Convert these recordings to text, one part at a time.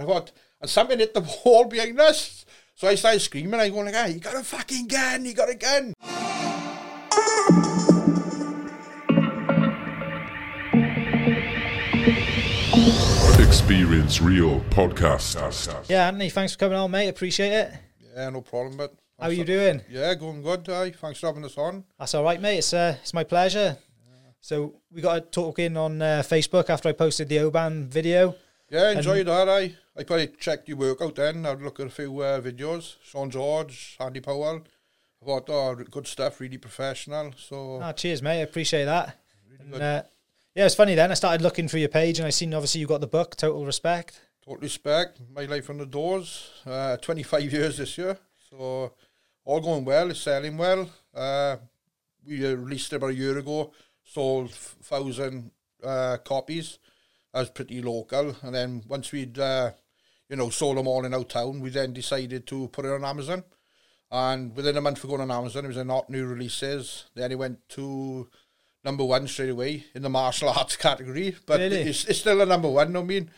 And I thought, and something hit the wall behind us. So I started screaming. I going like, ah, you got a fucking gun, you got a gun. Experience Real Podcast. Yeah, Anthony, thanks for coming on, mate. Appreciate it. Yeah, no problem, but. How are you doing? Yeah, going good, aye. Thanks for having us on. That's all right, mate. It's uh, it's my pleasure. So we got a talk in on uh, Facebook after I posted the Oban video. Yeah, enjoyed that, aye. I probably checked your workout then. I'd look at a few uh, videos. Sean George, Andy Powell. I thought, oh, good stuff, really professional. So, Ah, cheers, mate. I appreciate that. And, good. uh, yeah, it's funny then. I started looking through your page and I seen obviously you got the book, Total Respect. total respect. My life on the doors. Uh, 25 years this year. So, all going well. It's selling well. Uh, we uh, released it about a year ago. Sold f- thousand uh, copies. Was pretty local. And then once we'd, uh, you know, sold them all in our town, we then decided to put it on Amazon. And within a month of going on Amazon, it was a not new releases. Then it went to number one straight away in the martial arts category. But Really? it's, it's still a number one, I mean.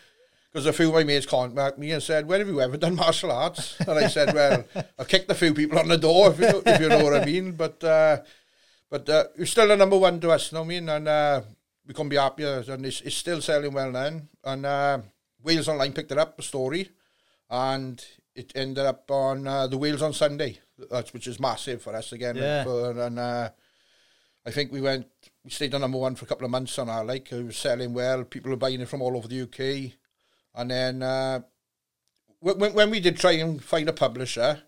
Because a few of my mates contacted me and said, when have you ever done martial arts? And I said, well, I've kicked a few people on the door, if you know, if you know what I mean. But uh, but uh, it's still a number one to us, you know what I mean? And uh, we couldn't be happier. And it's, it's still selling well then. And uh, Wales Online picked it up, the story. And it ended up on uh, the Wales on Sunday, which is massive for us again. Yeah. For, and uh, I think we went, we stayed on number one for a couple of months on our like. It was selling well. People were buying it from all over the UK. And then uh, when, when- when we did try and find a publisher,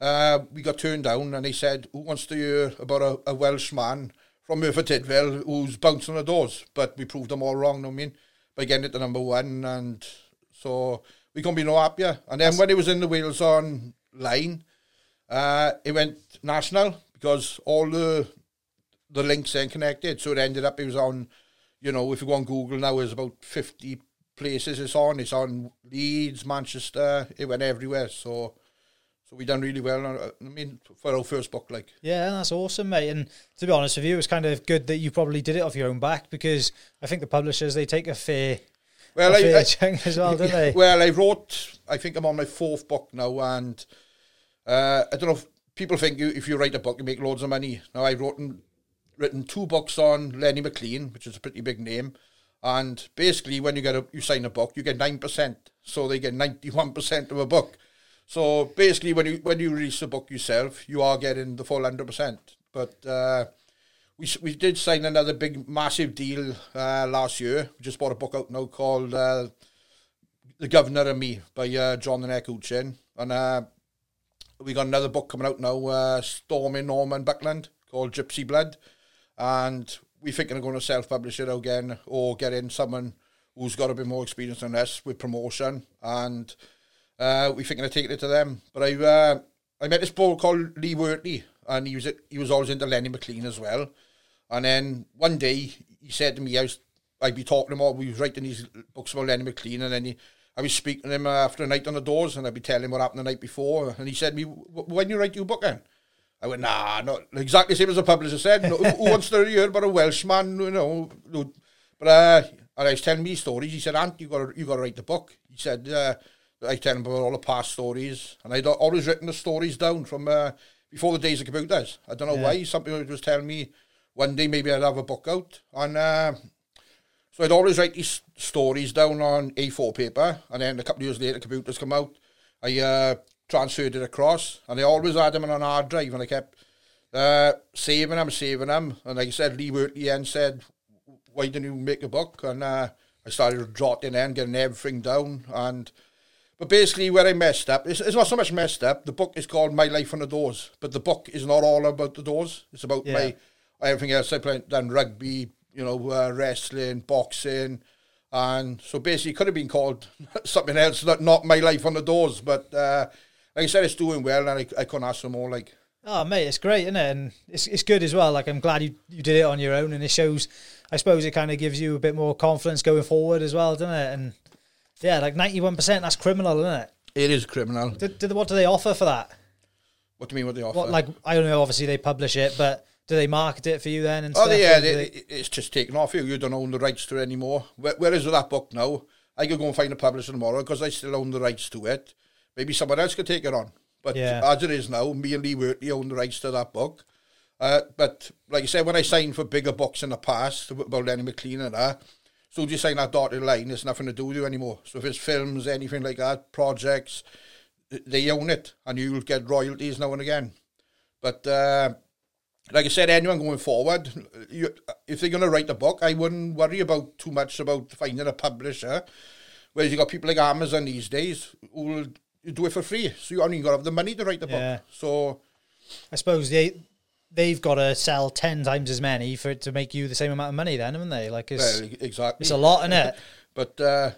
uh, we got turned down and they said, who wants to hear about a, a Welsh man from Merthyr Tydfil who's bouncing the doors? But we proved them all wrong, know what I mean, by getting it to number one. And so we can't be no happier. And then when it was in the Wales online, uh, it went national because all the the links then connected. So it ended up, it was on, you know, if you go on Google now, there's about 50 places it's on. It's on Leeds, Manchester, it went everywhere. So so we done really well. I mean, for our first book, like. Yeah, that's awesome, mate. And to be honest with you, it was kind of good that you probably did it off your own back because I think the publishers they take a fair, Well, a I, fair I, chunk as well, don't they? well, I wrote, I think I'm on my fourth book now, and uh, I don't know if people think you, if you write a book, you make loads of money. Now, I've written, written two books on Lenny McLean, which is a pretty big name. And basically, when you get a, you sign a book, you get 9%. So they get 91% of a book. So basically, when you when you release the book yourself, you are getting the full 100%. But uh, we we did sign another big, massive deal uh, last year. We just bought a book out now called uh, The Governor and Me by uh, John the Neck Uchin. And uh, we got another book coming out now, uh, Norman Buckland, called Gypsy Blood. And we thinking of going to self-publish it again or get in someone who's got a bit more experience than us with promotion. And uh, we thinking of taking it to them. But I uh, I met this boy called Lee Wortley, and he was he was always into Lenny McLean as well. And then one day he said to me, I was I'd be talking to him all. We was writing these books about Lenny McLean, and then he, I was speaking to him after a night on the doors, and I'd be telling him what happened the night before. And he said to me, "When you write your book, then?" I went, "Nah, not exactly the same as the publisher said. No, who wants to hear about a Welshman? You know." But uh, and I was telling me stories. He said, "Ant, you got you got to write the book." He said, uh, "I tell him about all the past stories, and I'd always written the stories down from uh, before the days of computers. I don't know why. Something was telling me one day maybe I'd have a book out, and uh, so I'd always write these stories down on A4 paper, and then a couple of years later, computers come out. I uh, transferred it across, and I always had them on an hard drive, and I kept uh, saving them, saving them. And like I said, Lee Wortley then said, "Why didn't you make a book?" And uh, I started jotting and getting everything down, and but basically, where I messed up, it's, it's not so much messed up. The book is called My Life on the Doors, but the book is not all about the doors. It's about Yeah. my everything else. I played done rugby, you know, uh, wrestling, boxing, and so basically, it could have been called something else, not not My Life on the Doors. But uh, like I said, it's doing well, and I, I couldn't ask for more. Like Oh, mate, it's great, isn't it? And it's it's good as well. Like I'm glad you, you did it on your own, and it shows. I suppose it kind of gives you a bit more confidence going forward as well, doesn't it? And yeah, like ninety one percent, that's criminal, isn't it? it is criminal. Did, did, what do they offer for that? What do you mean? What they offer? What like I don't know. Obviously, they publish it, but do they market it for you then? And Oh, stuff, yeah, do they, it's just taken off you. You don't own the rights to it anymore. Where- Whereas with that book now, I could go and find a publisher tomorrow because I still own the rights to it. Maybe someone else could take it on. But Yeah. as it is now, me and Lee Wortley own the rights to that book. Uh, but like I said, when I signed for bigger books in the past about Lenny McLean and that, so you sign that dotted line, it's nothing to do with you anymore. So if it's films, anything like that, projects, they own it, and you'll get royalties now and again. But uh, like I said, anyone going forward, you, if they're going to write a book, I wouldn't worry about too much about finding a publisher. Whereas you got people like Amazon these days who will do it for free, so you only got to have the money to write the Yeah. book. So I suppose they they've got to sell ten times as many for it to make you the same amount of money. Then, haven't they? Like it's well, exactly, it's a lot in it. But uh,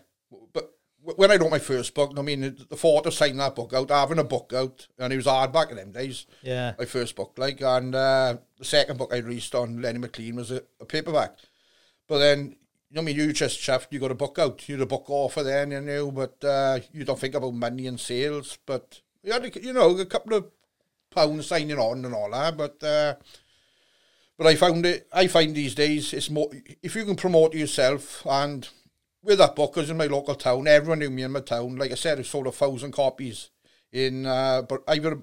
but when I wrote my first book, I mean, the thought of signing that book out, having a book out, and it was hard back in them days. Yeah, My first book, like, and uh, the second book I released on Lenny McLean was a, a paperback. But then, you know, I mean, you just chuffed, you got a book out, you had a book offer then, you know, but uh, you don't think about money and sales. But you had, a, you know, a couple of signing on and all that, but. Uh, but I found it. I find these days it's more if you can promote yourself and with that book, because in my local town, everyone knew me in my town. Like I said, I sold a thousand copies in, uh, but over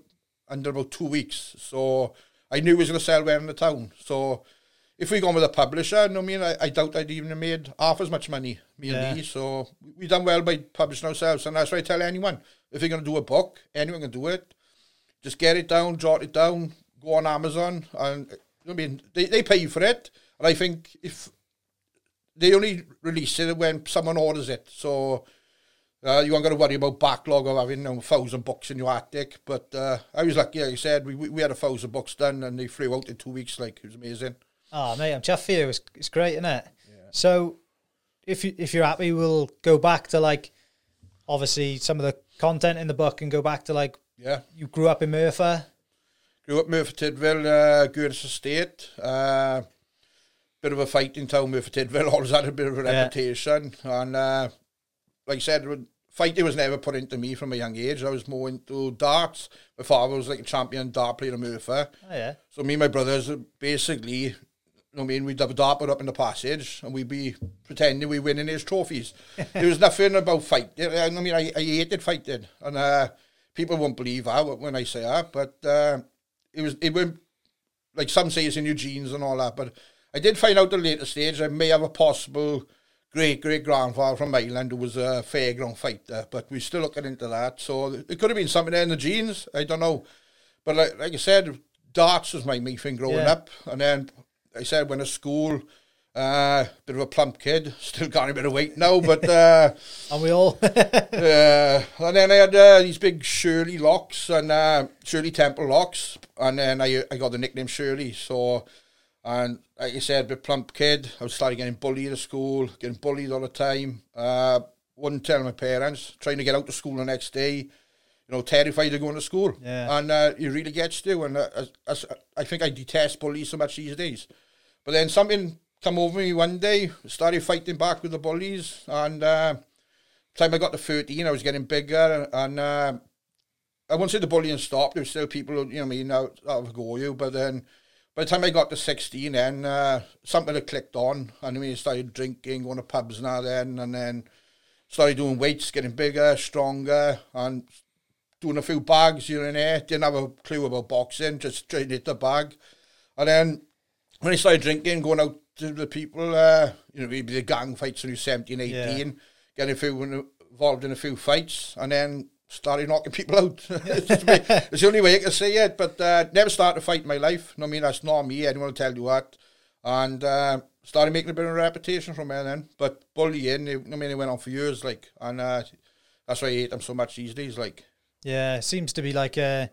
under about two weeks. So I knew it was going to sell well in the town. So if we gone with a publisher, no, I mean, I, I doubt I'd even have made half as much money, me Yeah. and Lee. So we done well by publishing ourselves, and that's what I tell anyone: if you're going to do a book, anyone can do it. Just get it down, jot it down, go on Amazon, and I mean, they, they pay you for it. And I think if they only release it when someone orders it, so uh, you aren't going to worry about backlog of having you know, a thousand books in your attic. But uh, I was lucky, like I said, we, we we had a thousand books done, and they flew out in two weeks. Like it was amazing. Oh mate, I'm chuffed for you. It's, it's great, isn't it? Yeah. So if you if you're happy, we'll go back to like obviously some of the content in the book and go back to like Yeah, you grew up in Merthyr. grew up Merthyr Tydfil, uh, Goodness Estate. Uh, bit of a fighting town, Merthyr Tydfil. Always had a bit of a Yeah. reputation, and uh, like I said, fighting was never put into me from a young age. I was more into darts. My father was like a champion dart player in Merthyr. Oh yeah. So me and my brothers uh, basically, you know I mean, we'd have a dartboard up in the passage and we'd be pretending we winning his trophies. there was nothing about fighting. I mean, I, I hated fighting, and uh, people won't believe that when I say that, but uh, it was it went like some say it's in your genes and all that. But I did find out at a later stage I may have a possible great great grandfather from Ireland who was a fairground fighter, but we're still looking into that. So it could have been something there in the genes. I don't know. But like, like I said, darts was my main thing growing Yeah. up. And then I said, when to school, uh, bit of a plump kid, still got a bit of weight now, but uh, And we all uh, and then I had uh, these big Shirley locks and uh, Shirley Temple locks, and then I I got the nickname Shirley. So, and like you said, bit plump kid. I was starting getting bullied at school, getting bullied all the time. Uh, wouldn't tell my parents. Trying to get out to school the next day. You know, terrified of going to school. Yeah. And uh, it really gets to. And uh, as, as, I think I detest bullies so much these days. But then something come over me one day, started fighting back with the bullies, and uh, time I got to 13, I was getting bigger, and uh, I won't say the bullying stopped. There was still people, you know, I mean, out, out of go you, but then by the time I got to 16, then uh, something had clicked on, and I mean, I started drinking, going to pubs now then, and then started doing weights, getting bigger, stronger, and doing a few bags here and there. Didn't have a clue about boxing, just straight hit the bag. And then when I started drinking, going out the people, uh, you know, maybe the gang fights when you're 17, 18, getting a few involved in a few fights, and then started knocking people out. it's, the only way I can say it, but uh, never started a fight in my life. No, I mean, that's not me. Anyone will tell you that. And uh, started making a bit of a reputation from there then. But bullying, it, I mean, it went on for years, like, and uh, that's why I hate them so much these days, like. Yeah, it seems to be like a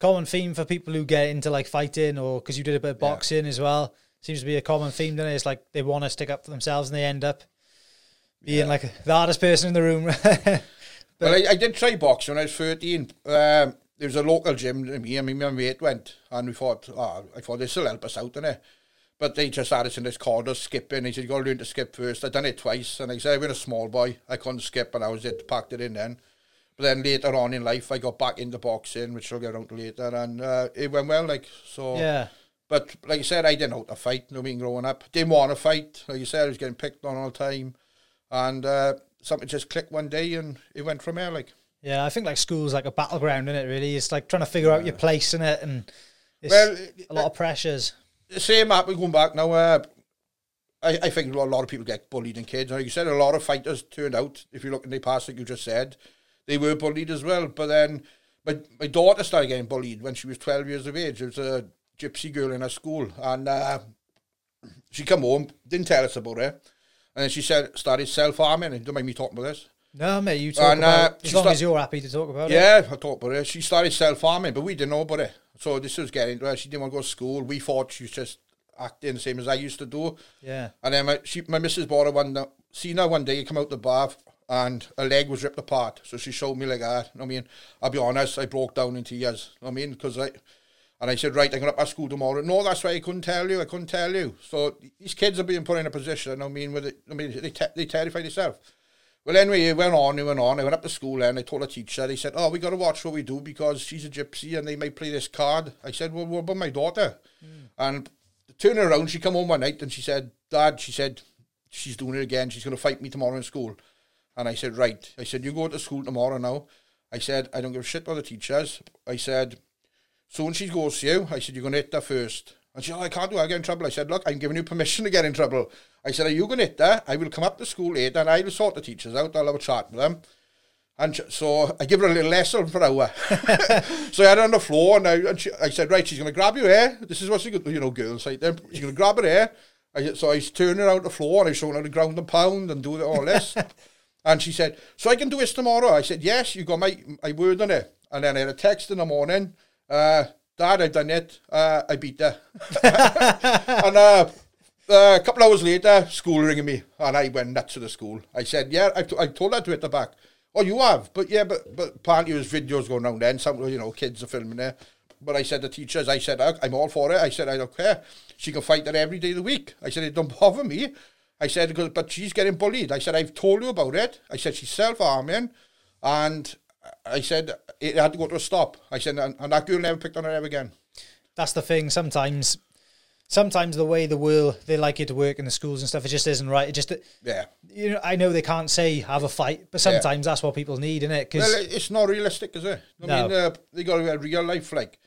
common theme for people who get into like fighting or because you did a bit of Yeah. boxing as well. Seems to be a common theme, doesn't it? It's like they want to stick up for themselves and they end up being Yeah. like the hardest person in the room. Well, I, I did try boxing when I was 13. Um, there was a local gym and me and my mate went, and we thought, oh, I thought this will help us out, innit? But they just had us in this corner skipping. He said, you got to learn to skip first. i done it twice, and I said, I've been a small boy. I couldn't skip, and I was it, packed it in then. But then later on in life, I got back into boxing, which I'll get around to later, and uh, it went well, like, so. yeah, But like I said, I didn't know how to fight. You know, I mean, growing up, didn't want to fight. Like you said, I was getting picked on all the time, and uh, something just clicked one day and it went from there. Like, Yeah, I think like school's like a battleground, isn't it? Really, it's like trying to figure out your place in it, and it's Well, a lot of pressures. the same happened going back now. Uh, I, I think a lot of people get bullied in kids. Like you said, a lot of fighters turned out, if you look in the past, like you just said, they were bullied as well. But then my, my daughter started getting bullied when she was 12 years of age. There was a gypsy girl in her school. And uh, she come home, didn't tell us about it. And then she said started self-harming. And don't make me talking about this. No, mate, you talk And, about uh, as long sta- as you're happy to talk about it. Yeah, I talked about it. She started self-harming, but we didn't know about it. So this was getting into it. She didn't want to go to school. We thought she was just acting the same as I used to do. Yeah. And then my, she, my missus bought her one, seen her one day come out the bath and her leg was ripped apart. So she showed me like that. I mean, I'll be honest, I broke down in tears. I mean, because I, and I said, right, I'm going up at school tomorrow. No, that's why I couldn't tell you. I couldn't tell you. So these kids are being put in a position, I mean, with it, I mean, they, te- they terrify themselves. Well, anyway, it went on, it went on. I went up to school and I told the teacher, they said, oh, we got to watch what we do because she's a gypsy and they might play this card. I said, well, what about my daughter? Hmm. And turning around, she come home one night and she said, Dad, she said, she's doing it again. She's going to fight me tomorrow in school. And I said, right. I said, you go to school tomorrow now. I said, I don't give a shit about the teachers. I said, so when she goes to you, I said, you're going to hit her first. And she said, oh, I can't do it, I'll get in trouble. I said, look, I'm giving you permission to get in trouble. I said, are you going to hit her? I will come up to school later and I will sort the teachers out. I'll have a chat with them. And sh- so I give her a little lesson for an hour. so I had her on the floor and I, and she, I said, right, she's going to grab your hair. Eh? This is what she got, you know, girls like them. She's going to grab her hair. I, so I turned her out the floor and I showed her the ground and pound and do all this. and she said, so I can do this tomorrow? I said, yes, you got my, my word on it. And then I had a text in the morning, uh, Dad, I've done it. Uh, I beat her. and uh, uh, a couple hours later, school ringing me, and I went nuts to the school. I said, "Yeah, I've, told her to hit the back." Oh, you have, but yeah, but but apparently there's videos going around then. Some you know kids are filming there. But I said to teachers, I said "I- I'm all for it. I said I don't care. She can fight her every day of the week. I said it don't bother me. I said because but she's getting bullied. I said I've told you about it. I said she's self harming, and I said it had to go to a stop. I said and, and that girl never picked on her ever again. That's the thing. Sometimes, sometimes the way the world they like you to work in the schools and stuff, it just isn't right. It just Yeah. you know, I know they can't say have a fight, but sometimes that's what people need, isn't it? Because Well, it's not realistic, is it? I No. mean, uh, they got to have real life. Like,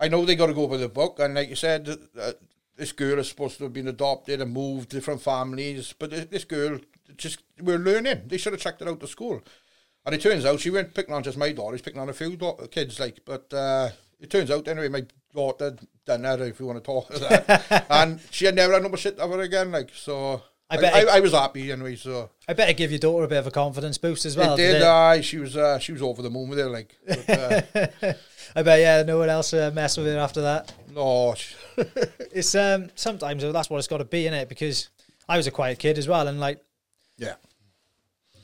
I know they got to go by the book, and like you said, uh, this girl is supposed to have been adopted and moved different families, but this, this girl just we're learning. They should have checked it out to school, and it turns out she weren't picking on just my daughter; she's picking on a few kids. Like, but uh, it turns out anyway, my daughter done her, if you want to talk to that, and she had never had no shit ever again. Like, so. I I, bet I, it- I was happy anyway, so I better give your daughter a bit of a confidence boost as well. it did. it? Aye, she was uh, she was over the moon with it. Like, but, uh, I bet yeah, no one else uh, messed with it after that. no, It's um sometimes that's what it's got to be in it because I was a quiet kid as well, and like yeah,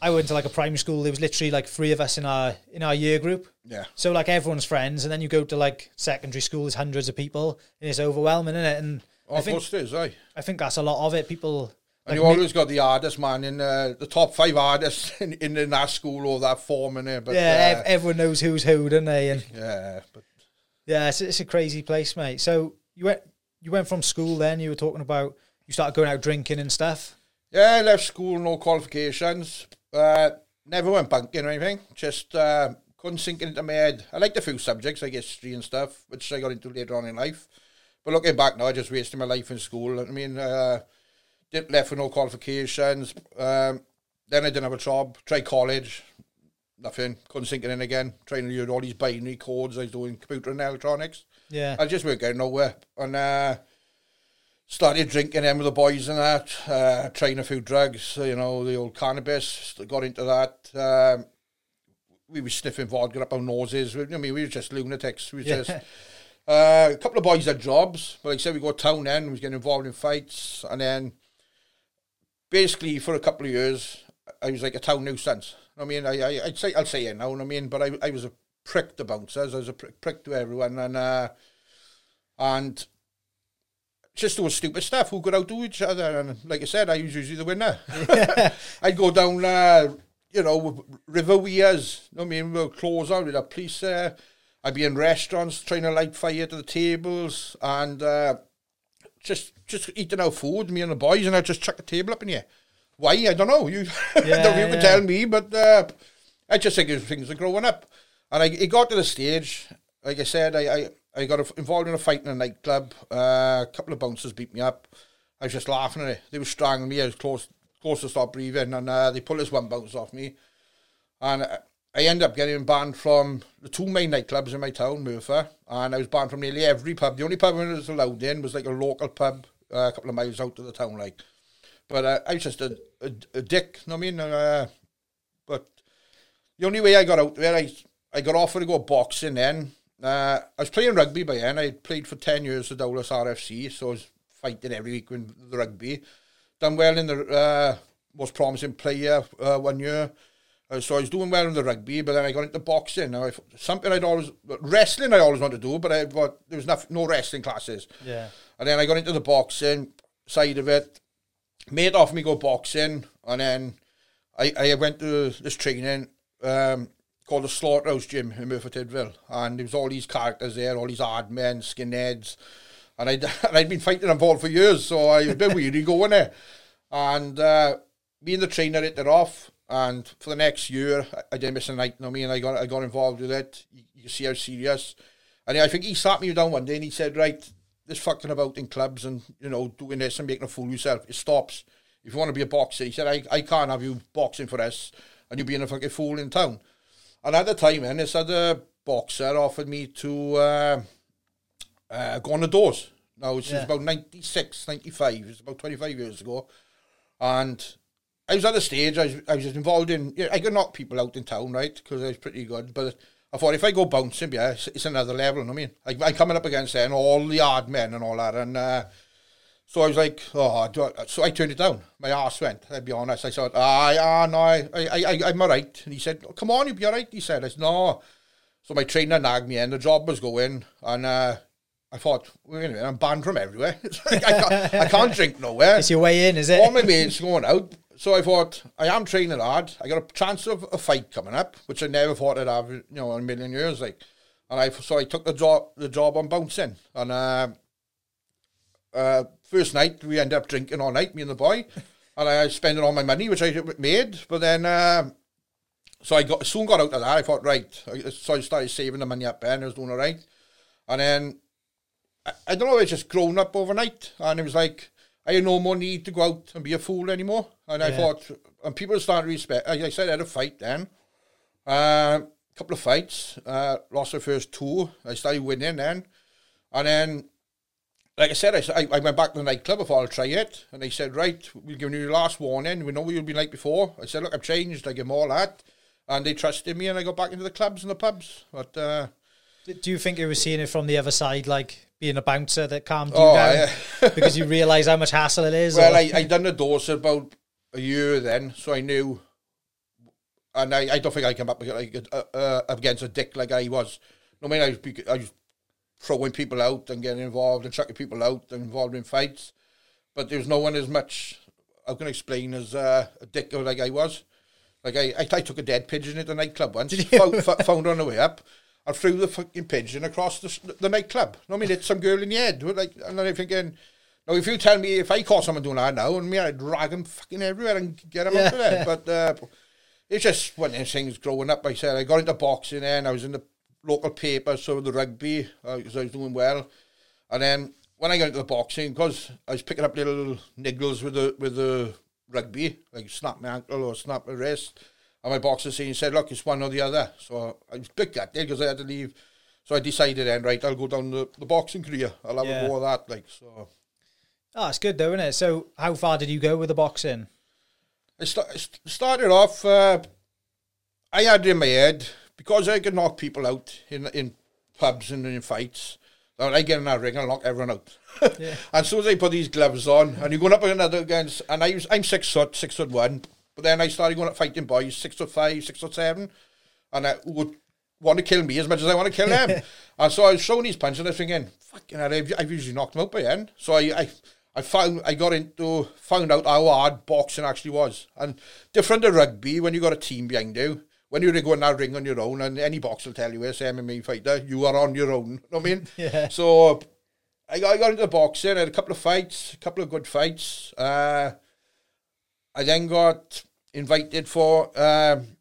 I went to like a primary school. There was literally like three of us in our in our year group. yeah. So like everyone's friends, and then you go to like secondary school, there's hundreds of people, and it's overwhelming, isn't it? And Oh, I of think course it is, aye. I think that's a lot of it. People And like you always got the hardest man in uh, the top five artists in, in, in that school or that form in there. But yeah, uh, ev- everyone knows who's who, don't they? And yeah, but yeah, it's, it's a crazy place, mate. So you went you went from school, then you were talking about you started going out drinking and stuff. yeah, I left school, no qualifications. Uh, never went banking or anything. Just uh, couldn't sink into my head. I liked a few subjects like history and stuff, which I got into later on in life. But looking back now, I just wasted my life in school. I mean, uh, did left with no qualifications. Um, then I didn't have a job. Tried college, nothing. Couldn't sink it in again. Trying to learn all these binary codes. I was doing computer and electronics. Yeah, I just weren't getting nowhere. And uh, started drinking them with the boys and that, uh, trying a few drugs, you know, the old cannabis, got into that. Um, we were sniffing vodka up our noses. I mean, we were just lunatics. We Yeah. just. Uh, a couple of boys had jobs, but like I said, we got town then, we was getting involved in fights, and then basically for a couple of years, I was like a town nuisance. I mean, I, I I'd say I'll say it now. I mean, but I I was a prick to bouncers. I was a prick, prick to everyone, and uh, and just doing stupid stuff. Who could outdo each other, and like I said, I was usually the winner. I'd go down, uh, you know, river weirs. I mean, we'll close out with a police there. I'd be in restaurants trying to light fire to the tables and uh, just just eating our food, me and the boys, and I'd just chuck the table up in here. why? I don't know. You, I don't you Yeah, can yeah. tell me, but uh, I just think things are growing up. And I, it got to the stage, like I said, I, I, I got involved in a fight in a nightclub. Uh, a couple of bouncers beat me up. I was just laughing at it. They were strangling me. I was close, close to stop breathing, and uh, they pulled this one bouncer off me. And uh, I ended up getting banned from the two main nightclubs in my town, Merthyr, and I was banned from nearly every pub. The only pub I was allowed in was like a local pub uh, a couple of miles out of the town, like. But uh, I was just a, a, a dick, you know what I mean? Uh, but the only way I got out there, I I got offered to go boxing then. Uh, I was playing rugby by then. I played for 10 years at Dowlais RFC, so I was fighting every week with the rugby. Done well in the uh, most promising player uh, one year. Uh, so I was doing well in the rugby, but then I got into boxing. Now, I, something I'd always wrestling I always wanted to do, but I but there was no, no wrestling classes. Yeah. And then I got into the boxing side of it. Mate offered me go boxing, and then I, I went to this training um, called the Slaughterhouse Gym in Merthyr and there was all these characters there, all these hard men, skinheads, and I'd, and I'd been fighting them all for years, so I was a bit weary going there. And uh, me and the trainer hit it off, and for the next year, I, I didn't miss a night, you know me, and I got I got involved with it. You, you see how serious. And I think he sat me down one day and he said, right, this fucking about in clubs and, you know, doing this and making a fool of yourself, it stops. If you want to be a boxer, he said, I, I can't have you boxing for us and you being a fucking fool in town. And at the time, then, this other boxer offered me to uh, uh, go on the doors. Now, this Yeah. is about 96, 95, it's about 25 years ago. And I was at the stage, I was, I was involved in, yeah, I could knock people out in town, right, because I was pretty good. But I thought if I go bouncing, yeah, it's, it's another level, you know what I mean? I, I'm coming up against then all the hard men and all that. And uh, so I was like, oh, do I, so I turned it down. My arse went, I'll be honest. I said, ah, yeah, no, I, I, I, I'm all right. And he said, come on, you'll be all right. He said, I said, no. So my trainer nagged me and the job was going. And uh, I thought, wait a minute, I'm banned from everywhere. It's like, I, can't, I can't drink nowhere It's your way in, is it? all my mates going out. So I thought, I am training hard. I got a chance of a fight coming up, which I never thought I'd have, you know, in a million years. Like, and I so I took the job the job on bouncing. And uh, uh, first night we ended up drinking all night, me and the boy, and I was spending all my money, which I made. But then, uh, so I got soon got out of that. I thought, right. So I started saving the money up, there and I was doing all right. And then I, I don't know, it's just grown up overnight. And it was like, I had no more need to go out and be a fool anymore. And I thought, and people started to respect, like I said, I had a fight then. A uh, couple of fights, uh, lost the first two. I started winning then. And then, like I said, I, I went back to the nightclub, I thought I'll try it. And they said, right, we'll give you your last warning. We know what you'll be like before. I said, look, I've changed. I give them all that. And they trusted me and I got back into the clubs and the pubs. But, uh, Do you think you were seeing it from the other side, like being a bouncer that calmed you Oh, down yeah. because you realise how much hassle it is? Well, or- I, I done the doors about a year then, so I knew, and I, I don't think I came up like uh, uh, against a dick like I was. No, I mean, I was, I was throwing people out and getting involved and chucking people out and involved in fights, but there's no one as much. I can explain as uh, a dick like I was? Like I, I, I took a dead pigeon at the nightclub once, found, fo- found on the way up. I threw the fucking pigeon across the, the nightclub. I mean, it's some girl in the head. Like, and then I'm thinking, now if you tell me if I caught someone doing that now, and me, I'd drag him fucking everywhere and get him out of there. But uh, it's just one of those things growing up. I said I got into boxing and I was in the local paper, so the rugby, because I was doing well. And then when I got into the boxing, because I was picking up little niggles with the with the rugby, like snap my ankle or snap my wrist. And my boxer saying, said, look, it's one or the other. So I was big that day because I had to leave. So I decided then, right, I'll go down the, the boxing career. I'll have Yeah. a go of that. Like so, oh, it's good though, isn't it? So, how far did you go with the boxing? I st- started off. Uh, I had it in my head because I could knock people out in in pubs and in fights. I get in that ring, I'll knock everyone out. Yeah. and as soon as I put these gloves on, and you're going up another against, and I was, I'm six foot, six foot one, but then I started going up fighting boys, six foot five, six foot seven, and I would want to kill me as much as I want to kill them. and so I was showing these punches, and I was thinking, fucking hell, I've, I've usually knocked them out by then. So I, I, I found, I got into, found out how hard boxing actually was. And different to rugby, when you got a team behind you, when you're going in that ring on your own, and any box will tell you, as MMA fighter, you are on your own. You know what I mean? Yeah. So I got, I got into boxing, I had a couple of fights, a couple of good fights. Uh, I then got invited for um,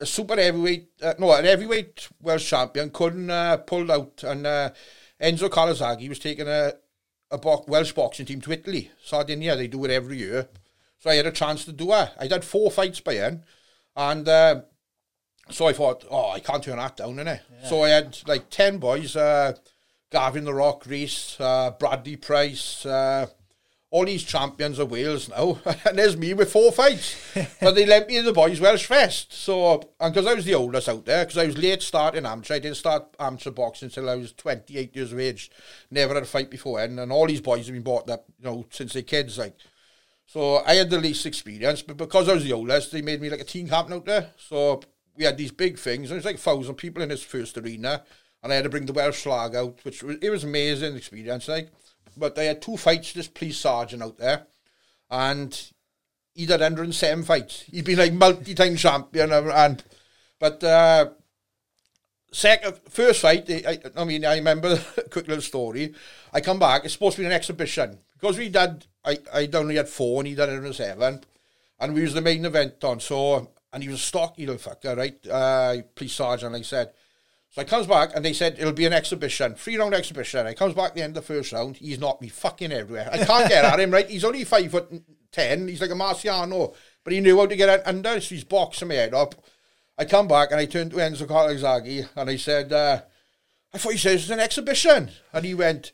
a super heavyweight, uh, no, an heavyweight world champion couldn't uh, pulled out, and uh, Enzo Calzaghe was taking a a bo- Welsh boxing team to Italy, Sardinia. They do it every year, so I had a chance to do it. I did four fights by then, and uh, so I thought, oh, I can't turn that down, innit? Yeah. So I had like ten boys: uh, Gavin the Rock, Rees, uh, Bradley Pryce. Uh, all these champions of Wales now, and there's me with four fights. but they lent me the boys Welsh Fest. So, and because I was the oldest out there, because I was late starting amateur, I didn't start amateur boxing until I was 28 years of age. Never had a fight before, and, and all these boys have been brought up, you know, since they're kids. Like, so I had the least experience, but because I was the oldest, they made me like a team captain out there. So we had these big things, and it was like thousand people in this first arena, and I had to bring the Welsh flag out, which was, it was amazing experience, like but they had two fights, this police sergeant out there, and he did 107 fights. He'd been like multi-time champion, and but uh, second first fight, I, I mean, I remember a quick little story. I come back. It's supposed to be an exhibition because we did. I I only had four, and he did 107, and we was the main event on. So and he was a stocky little fucker, right? Uh, police sergeant, I said. So I comes back and they said it'll be an exhibition, three round exhibition. I comes back at the end of the first round. He's knocked me fucking everywhere. I can't get at him, right? He's only five foot ten. He's like a Marciano, but he knew how to get under. So he's boxing my head up. I come back and I turned to Enzo Calzaghe and I said, uh, I thought he said it was an exhibition. And he went,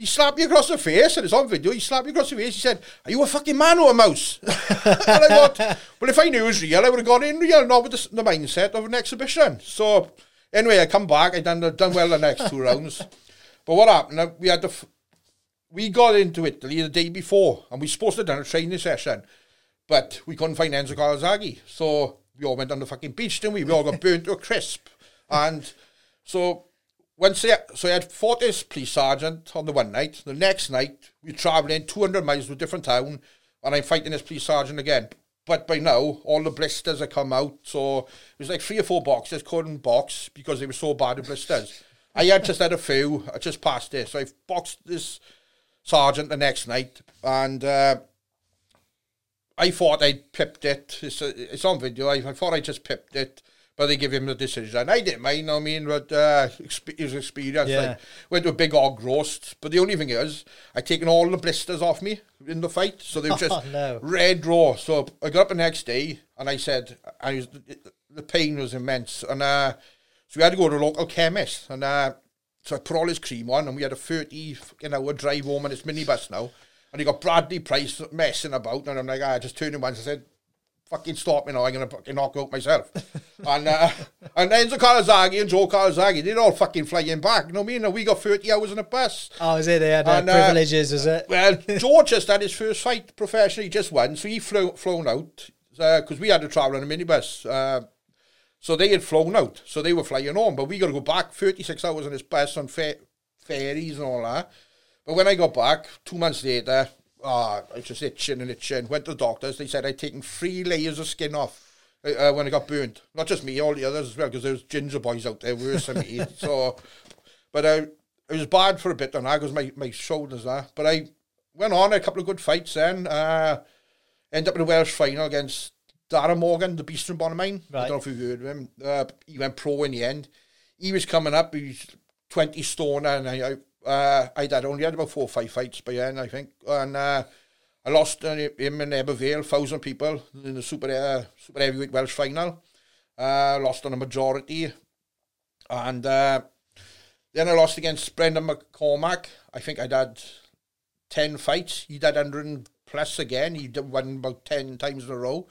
he slapped me across the face, and it's on video. He slapped me across the face. He said, "Are you a fucking man or a mouse?" and I thought, well, if I knew it was real, I would have gone in real, not with the, the mindset of an exhibition. So Anyway, I come back. I done done well the next two rounds. But what happened? Uh, we had the f- we got into Italy the day before, and we supposed to have done a training session, but we couldn't find Enzo Calzaghe, so we all went on the fucking beach, didn't we? We all got burnt to a crisp, and so they, so I had fought this police sergeant on the one night. The next night, we're travelling 200 miles to a different town, and I'm fighting this police sergeant again. But by now, all the blisters had come out. So it was like three or four boxes couldn't box because they were so bad with blisters. I had just had a few. I just passed this. So I boxed this sergeant the next night. And uh, I thought I'd pipped it. It's, it's on video. I, I thought I just pipped it but they give him the decision. And I didn't mind, I mean, but uh, it was experience. Yeah. Like, went to a big hog roast, but the only thing is, I taken all the blisters off me in the fight, so they were just oh, no. red raw. So I got up the next day, and I said, I was, the pain was immense, and uh, so we had to go to a local chemist, and uh, so I put all his cream on, and we had a 30 you know, drive home in this minibus now. And he got Bradley Pryce messing about, and I'm like, ah, I just turned him once. I said, fucking stop me now, I'm going to fucking knock out myself. and uh, and Enzo Calzaghe and Joe Calzaghe, they're all fucking flying back. You know what I mean? We got 30 hours in a bus. Oh, is it? They had uh, and, uh, privileges, is it? Well, George just had his first fight professionally, just won, so he flew, flown out, because uh, we had to travel in a minibus. Uh, so they had flown out, so they were flying on. but we got to go back 36 hours in this bus on fer- ferries and all that. But when I got back, two months later, oh, I was just itching and itching. Went to the doctors. They said I'd taken three layers of skin off uh, uh when I got burnt. Not just me, all the others as well, because there was ginger boys out there worse than me. So, but uh, it was bad for a bit on that because my, my shoulders there. But I went on a couple of good fights then. Uh, ended up in the Welsh final against Darren Morgan, the beast from Bonymaen. Right. I don't know if you've heard of him. Uh, he went pro in the end. He was coming up. He was 20 stone and I, uh, I did only had about four or five fights by then, I think, and uh, I lost uh, him in Ebbw thousand people in the super uh, super heavyweight Welsh final. Uh, lost on a majority, and uh, then I lost against Brendan McCormack. I think I did ten fights. He'd did hundred plus again. He did won about ten times in a row.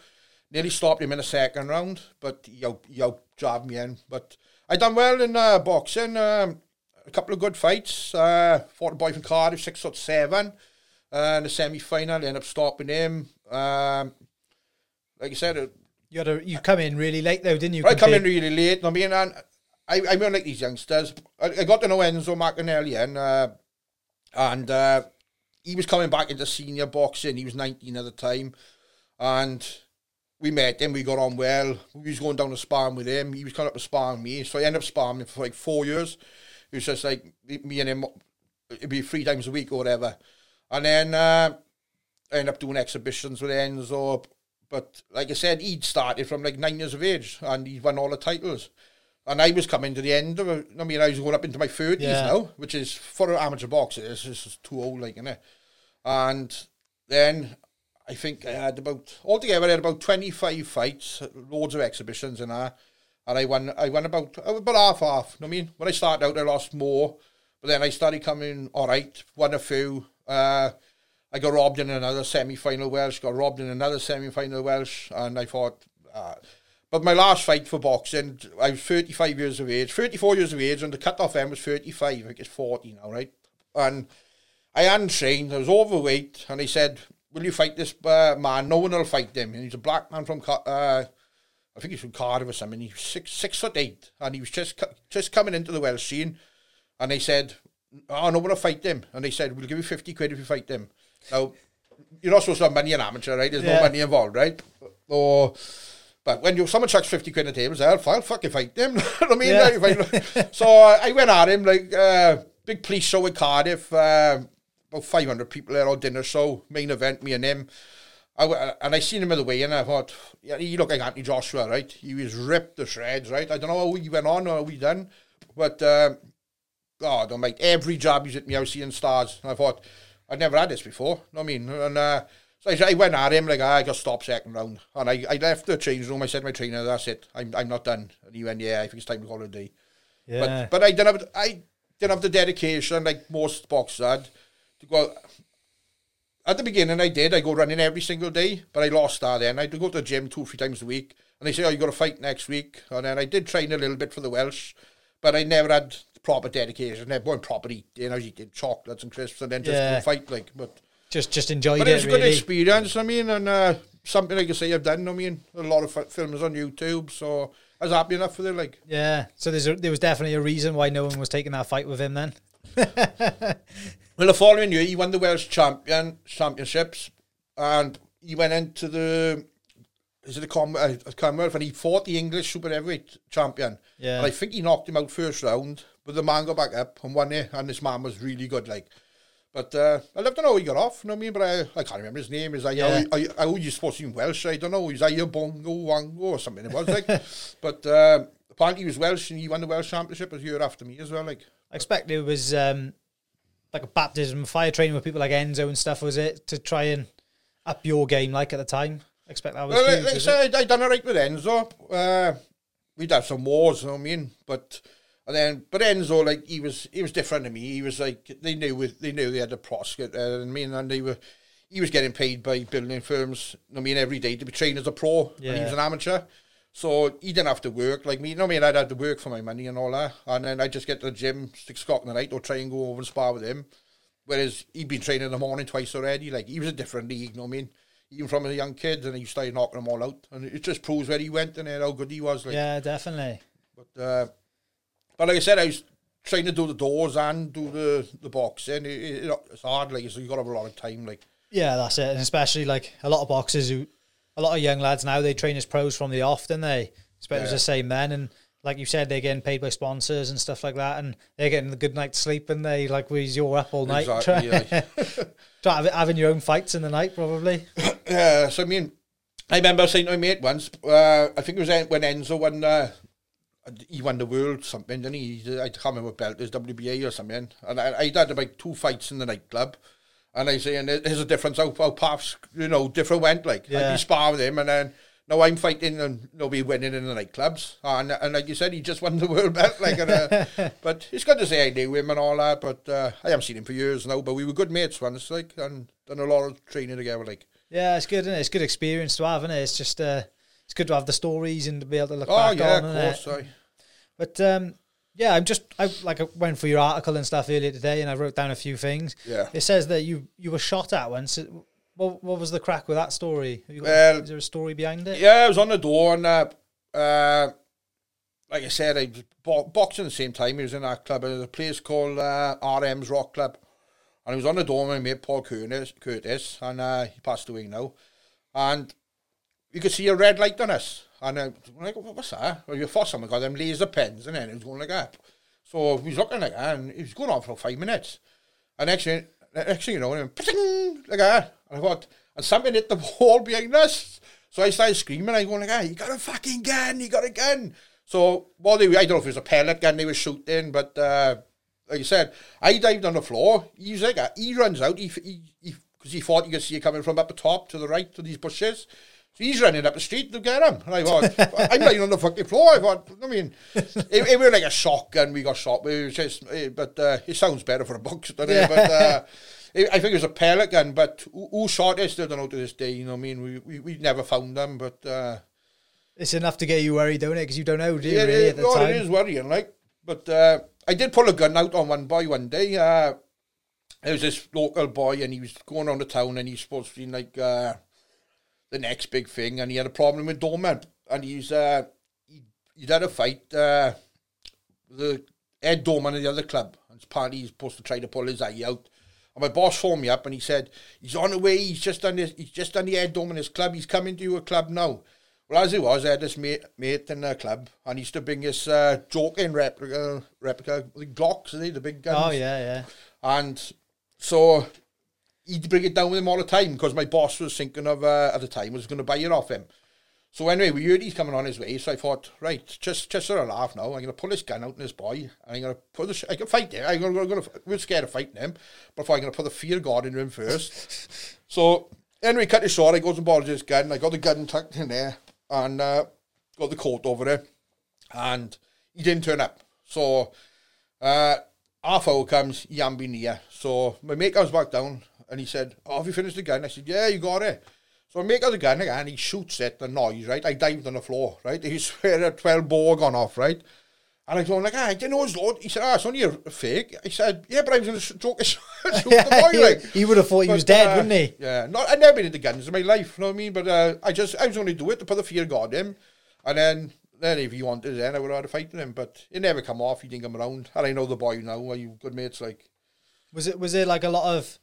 Nearly stopped him in the second round, but he out jabbed me in. But I done well in uh, boxing. Um, a couple of good fights. Uh, fought a boy from Cardiff, six foot seven. Uh, in the semi final, ended up stopping him. Um, like you said, uh, you had a, you come in really late though, didn't you? I come in really late. I mean, and I I mean like these youngsters. I, I got to know Enzo Maccarinelli and uh, and uh, he was coming back into senior boxing. He was nineteen at the time, and we met him. We got on well. We was going down to sparring with him. He was coming up to sparring me, so I ended up sparring him for like four years. It was just like me and him. It'd be three times a week or whatever. And then uh, I ended up doing exhibitions with Enzo. But like I said, he'd started from like nine years of age and he won all the titles. And I was coming to the end of it. I mean, I was going up into my 30s Yeah. now, which is for amateur boxer, this is too old, like, innit? And then I think I had about, altogether, I had about 25 fights, loads of exhibitions and that. And I won, I won about, about half half. I mean, when I started out, I lost more. But then I started coming all right, won a few. Uh, I got robbed in another semi-final Welsh, got robbed in another semi-final Welsh, and I thought. Uh, but my last fight for boxing, I was 35 years of age, 34 years of age, and the cut-off end was 35. I think it's 40 now, right? And I hadn't trained. I was overweight, and he said, "Will you fight this uh, man? No one will fight him." And he's a black man from, uh, I think he's from Cardiff or something. He was six six foot eight, and he was just just coming into the Welsh scene. And they said, "Oh, no one will fight him." And they said, "We'll give you fifty quid if you fight him." Now, you're not supposed to have money in amateur, right? There's Yeah. no money involved, right? Or, but when you someone chucks fifty quid on the table, say, "I'll, I'll fucking fight them." you know what I mean? Yeah. I- so I went at him like uh, big police show in Cardiff. Uh, about five hundred people there on dinner show, main event, me and him. I and I seen him at the way, and I thought, yeah, he looked like Anthony Joshua, right? He was ripped to shreds, right? I don't know how he went on or how he done, but um, God, I'm like every job he's at me, I was seeing stars. And I thought, I'd never had this before. You know what I mean? And uh, so I, I went at him like, "Ah, I got stopped second round. And I, I left the change room. I said to my trainer, that's it. I'm, I'm not done. And he went, yeah, I think it's time to call it a day. Yeah. But, but I didn't have, I didn't have the dedication like most boxers had to go. At the beginning, I did. I go running every single day, but I lost that then. I had to go to the gym two, three times a week. And they say, oh, you got to fight next week. And then I did train a little bit for the Welsh, but I never had proper dedication. I Never went proper eating. I was eating chocolates and crisps and then just Yeah. go fight. like. But just just enjoyed but it, it was a good really. experience, I mean, and uh, something like I say I've done, I mean, a lot of fi- films on YouTube, so I was happy enough with it, like. Yeah. So there's a, there was definitely a reason why no one was taking that fight with him then. Well, the following year, he won the Welsh champion championships, and he went into the is it the Com- uh, Commonwealth, and he fought the English super heavyweight champion. Yeah. and I think he knocked him out first round, but the man got back up and won it, and this man was really good, like. But uh, I love to know how he got off, you know what I mean? But I, I can't remember his name. Is I, Yeah. I, I, I, you supposed to be Welsh? I don't know. He's either Bongo, Wango, or something it was like. but uh, apparently he was Welsh, and he won the Welsh championship a year after me as well, like. I expect it was um, like a baptism fire training with people like Enzo and stuff, was it? To try and up your game like at the time? I expect that was Well, huge, like, I was it? said, I done it right with Enzo. Uh, we'd have some wars, you know what I mean? But and then, but Enzo, like he was, he was different to me. He was like they knew with, they knew they had a prosecute. Uh, I mean, and they were, he was getting paid by building firms. I mean, every day to be trained as a pro. And he was an amateur. So he didn't have to work like me. You know what I mean? I'd have to work for my money and all that. And then I'd just get to the gym, six o'clock in the night, or try and go over and spar with him. Whereas he'd been training in the morning twice already. Like he was a different league, you know what I mean? Even from a young kid, and he started knocking them all out. And it just proves where he went and how good he was. Like, Yeah, definitely. But uh, but like I said, I was trying to do the doors and do the the boxing. It, it, it's hard, like so you've got to have a lot of time. Like Yeah, that's it. And especially like a lot of boxers who, a lot of young lads now, they train as pros from the off, don't they? Expect it was Yeah. the same then. And like you said, they're getting paid by sponsors and stuff like that. And they're getting the good night's sleep and they like, whereas you're up all night. Exactly, try- try having- your own fights in the night, probably. Yeah, so I mean, I remember saying to my mate once, uh, I think it was when Enzo won, uh, he won the world something, didn't he? He- I can't remember what belt, it was WBA or something. And I, I'd had about two fights in the nightclub. And I say, and there's a difference how, how paths, you know, different went. Like, I'd be spar with him, and then now I'm fighting and nobody winning in the nightclubs. And, and like you said, he just won the world belt. Like, and, uh, but it's good to say I knew him and all that. But uh, I haven't seen him for years now. But we were good mates once, like, and done a lot of training together. Like, Yeah, it's good, isn't it? It's good experience to have, isn't it? It's just, uh, it's good to have the stories and to be able to look oh back yeah, on, of innit? course. Sorry. But um, yeah, I'm just I like I went for your article and stuff earlier today, and I wrote down a few things. Yeah. It says that you you were shot at once. What what was the crack with that story? Got, Well, is there a story behind it? Yeah, I was on the door and uh, uh, like I said, I was bo- boxing at the same time. He was in that club. There's a place called uh, RM's Rock Club. And I was on the door with my mate Paul Curtis, Curtis and uh, he passed away now. And you could see a red light on us. And I'm like, "What- what's that? Well, you're thought someone got them laser pens and then it was going like that. So we was looking like that and it was going on for five minutes. And next thing you know, it went, like that. And I thought, and something hit the wall behind us. So I started screaming. I going like, ah, you got a fucking gun, you got a gun. So what they, I don't know if it was a pellet gun they were shooting, but uh, like I said, I dived on the floor. He's like, he runs out. He, he, he because he thought you could see it coming from up the top to the right to these bushes. So he's running up the street to get him. And I thought, I'm lying on the fucking floor. I thought, I mean, it, it was like a shock and we got shot. It was just, eh, but uh, it sounds better for a book, doesn't it? But uh, it, I think it was a pellet gun, but who, who shot it, still don't know to this day. You know what I mean? We, we, we never found them, but... Uh, it's enough to get you worried, don't it? Because you don't know, do you, yeah, really, it, at the well, time? it is worrying, like. But uh, I did pull a gun out on one boy one day. Uh, there was this local boy, and he was going around the town, and he's supposed to be like uh, the next big thing, and he had a problem with Dorman, and he's uh, he, he'd had a fight. Uh, the Ed Dorman of the other club, and apparently he's supposed to try to pull his eye out. And my boss phoned me up, and he said he's on the way. He's just done this. He's just done the Ed Dorman his club. He's coming to your club now. Well, as it was, I had this mate, mate in the club, and he used to bring his uh, joking replica, replica, the Glocks, the big guns? Oh, yeah, yeah. And so he'd bring it down with him all the time because my boss was thinking of, uh, at the time, was going to buy it off him. So anyway, we heard he's coming on his way, so I thought, right, just just for a laugh now, I'm going to pull this gun out in this boy, and I'm going to put the, sh- I can fight him, I'm going to, we're scared of fighting him, but I'm going to put the fear of God into him first. so anyway, cut it short, I goes and borrows this gun, I got the gun tucked in there, and uh, got the coat over it, and he didn't turn up. So uh, half hour comes, he hadn't been here. So my mate comes back down, and he said, "Oh, have you finished the gun?" I said, "Yeah, you got it." So I make out the gun again, he shoots it, the noise, right? I dived on the floor, right? He swear a 12 bore gone off, right? And I told him, like, ah, I didn't know it was. He said, ah, it's only a fake. I said, yeah, but I was going to shoot, shoot the boy, like. he would have thought he was dead, uh, wouldn't he? Yeah, not, I'd never been into guns in my life, you know what I mean? But uh, I just, I was only do it to put the fear of God in. And then, then if he wanted then I would have had a fight with him. But it never come off, he didn't come around. And I know the boy now, are you good mates, like. Was it was it like a lot of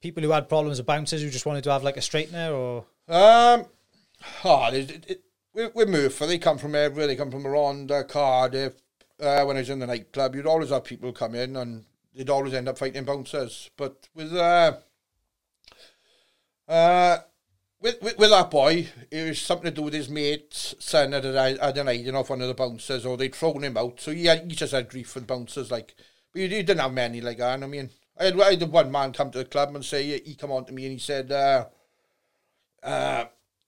people who had problems with bouncers who just wanted to have like a straightener or Um, oh, it, it, with, with Merthyr, they come from everywhere. They come from around uh, Cardiff. Uh, when I was in the nightclub, you'd always have people come in and they'd always end up fighting bouncers. But with uh, uh, with, with, with that boy, it was something to do with his mate's son had, had had an hiding off one of the bouncers, or they'd thrown him out. So he, had, he just had grief for the bouncers, like. But he, he didn't have many like that. I mean, I had, I had one man come to the club and say he come on to me and he said, uh, uh,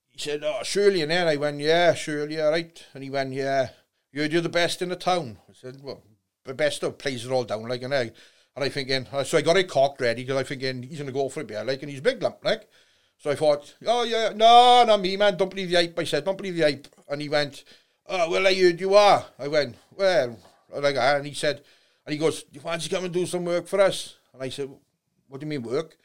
he said, "Oh, Shirley," and then I went, "Yeah, Shirley, all right." And he went, "Yeah, you're, you're the best in the town." I said, "Well, the best of plays it all down like an egg." And I thinking, uh, so I got it cocked ready because I thinking he's gonna go for a beer, like, and he's big lump, like. So I thought, "Oh yeah, no, not me, man. Don't believe the hype." I said, "Don't believe the hype," and he went, "Oh well, I heard you are." I went, "Well," like, and he said, and he goes, "Do you fancy come and do some work for us?" And I said, "What do you mean work?"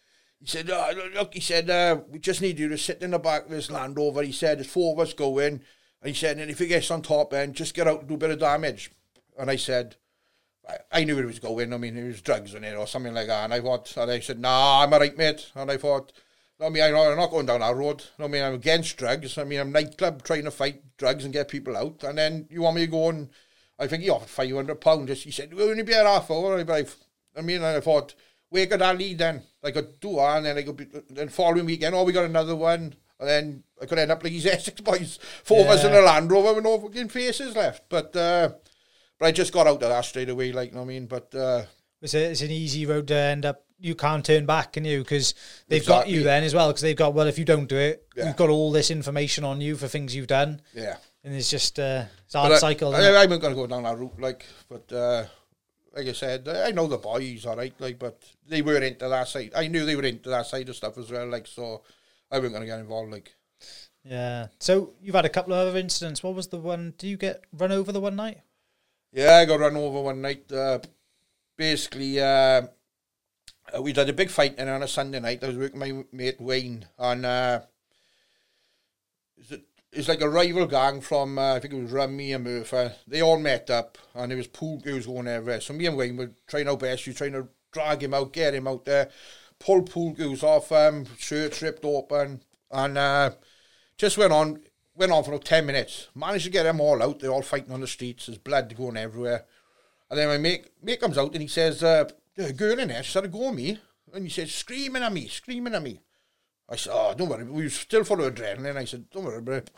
He said, oh, look, he said, uh, we just need you to sit in the back of this Land Rover. He said, there's four of us going. And he said, and if it gets on top end, just get out and do a bit of damage. And I said, I, I knew it was going. I mean, it was drugs in it or something like that. And I thought, and I said, nah, I'm all right, mate. And I thought, I mean, I'm not going down that road. I mean, I'm against drugs. I mean, I'm nightclub trying to fight drugs and get people out. And then you want me to go and, I think he offered £500. Just, he said, we'll only be a half hour. I, I mean, I thought, where could I lead then? I could do that, and then I could be, then following weekend, oh, we got another one. And then I could end up like these Essex boys, four of us in a Land Rover with no fucking faces left. But uh, but I just got out of that straight away, like, you know what I mean? But uh, it's, a, it's an easy road to end up. You can't turn back, can you? Because they've got you then as well. Because they've got well, if you don't do it, Yeah. we've got all this information on you for things you've done, yeah. and it's just uh, it's a hard But cycle. I, isn't? I, I'm going to go down that route, like, but uh, like I said, I know the boys, all right, like, but they were into that side. I knew they were into that side of stuff as well, like, so I wasn't going to get involved, like. yeah. So you've had a couple of other incidents. What was the one? Do you get run over the one night? Yeah, I got run over one night. Uh, basically, uh, uh, we'd had a big fight in on a Sunday night. I was working with my mate Wayne, and uh, it's, a, it's like a rival gang from uh, I think it was Rhymney and Merthyr. They all met up, and it was pool girls going everywhere. So me and Wayne were trying our best. We were trying to drag him out, get him out there, pull pool girls off him, shirt ripped open, and uh, just went on. Went on for about 10 minutes. Managed to get them all out. They're all fighting on the streets. There's blood going everywhere. And then my mate, mate comes out and he says, uh, girl in there. She started going me. And he says, screaming at me, screaming at me. I said, oh, don't worry. We still full of adrenaline. I said, don't worry it.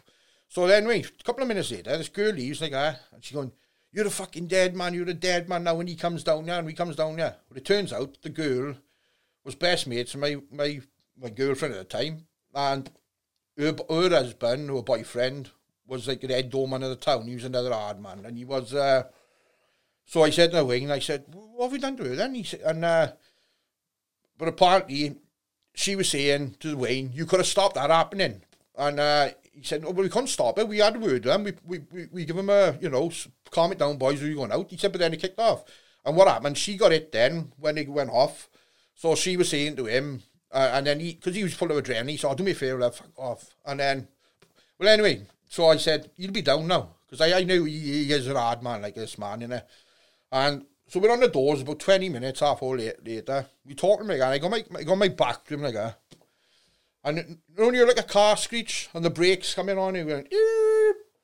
So then, a couple of minutes later, this girl leaves like that, and she's going, you're a fucking dead man, you're a dead man now when he comes down there, and he comes down there. But it turns out the girl was best mates with my, my, my girlfriend at the time, and her, her husband, her boyfriend, was like the head doorman of the town. He was another hard man, and he was. Uh, so I said to Wayne, I said, "What have we done to her then?" He said, and uh, but apparently she was saying to Wayne, "You could have stopped that happening," and uh, he said, "Oh, well, we can't stop it. We had a word with him. We we we, we give him a you know, calm it down, boys. Are you going out?" He said, but then he kicked off. And what happened? She got it then when he went off. So she was saying to him, uh, and then he, because he was full of adrenaline, he said, oh, do me a favour, love, fuck off. And then, well, anyway, so I said, you'll be down now. Because I, I knew he, he is a hard man like this man, you know. And so we're on the doors about 20 minutes, half hour later. We talk to him again. I got my, I got my back to him like. And when you're like a car screech and the brakes coming on, he went,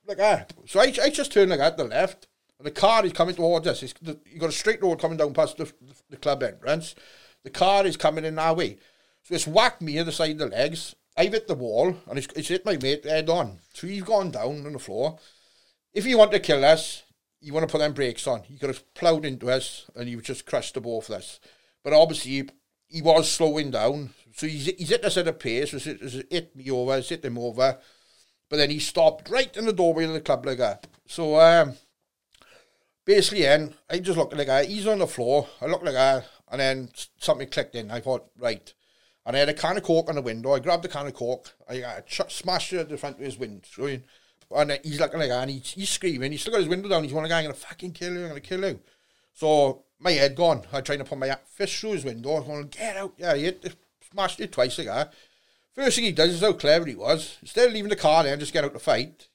like that. So I, I just turned like that to the left. And the car is coming towards us. It's, you got a straight road coming down past the, the, the club entrance. The car is coming in our way. So it's whacked me on the side of the legs. I've hit the wall and it's, it's hit my mate head on. So he's gone down on the floor. If you want to kill us, you want to put them brakes on. He could have ploughed into us and he would just crushed the both of us. But obviously, he was slowing down. So he's, he's hit us at a pace. So it's hit me over, it's hit him over. But then he stopped right in the doorway of the club like that. So um, basically, then I just looked like that. He's on the floor. I looked like that. And then something clicked in. I thought, right. And I had a can of Coke on the window. I grabbed the can of Coke. I ch- smashed it at the front of his window. And he's looking like. And he's, he's screaming. He's still got his window down. He's one guy, I'm going to fucking kill you. I'm going to kill you. So my head gone. I tried to put my fist through his window. I'm going, get out. Yeah, he hit, smashed it twice that. First thing he does is how clever he was. Instead of leaving the car there and just get out the fight,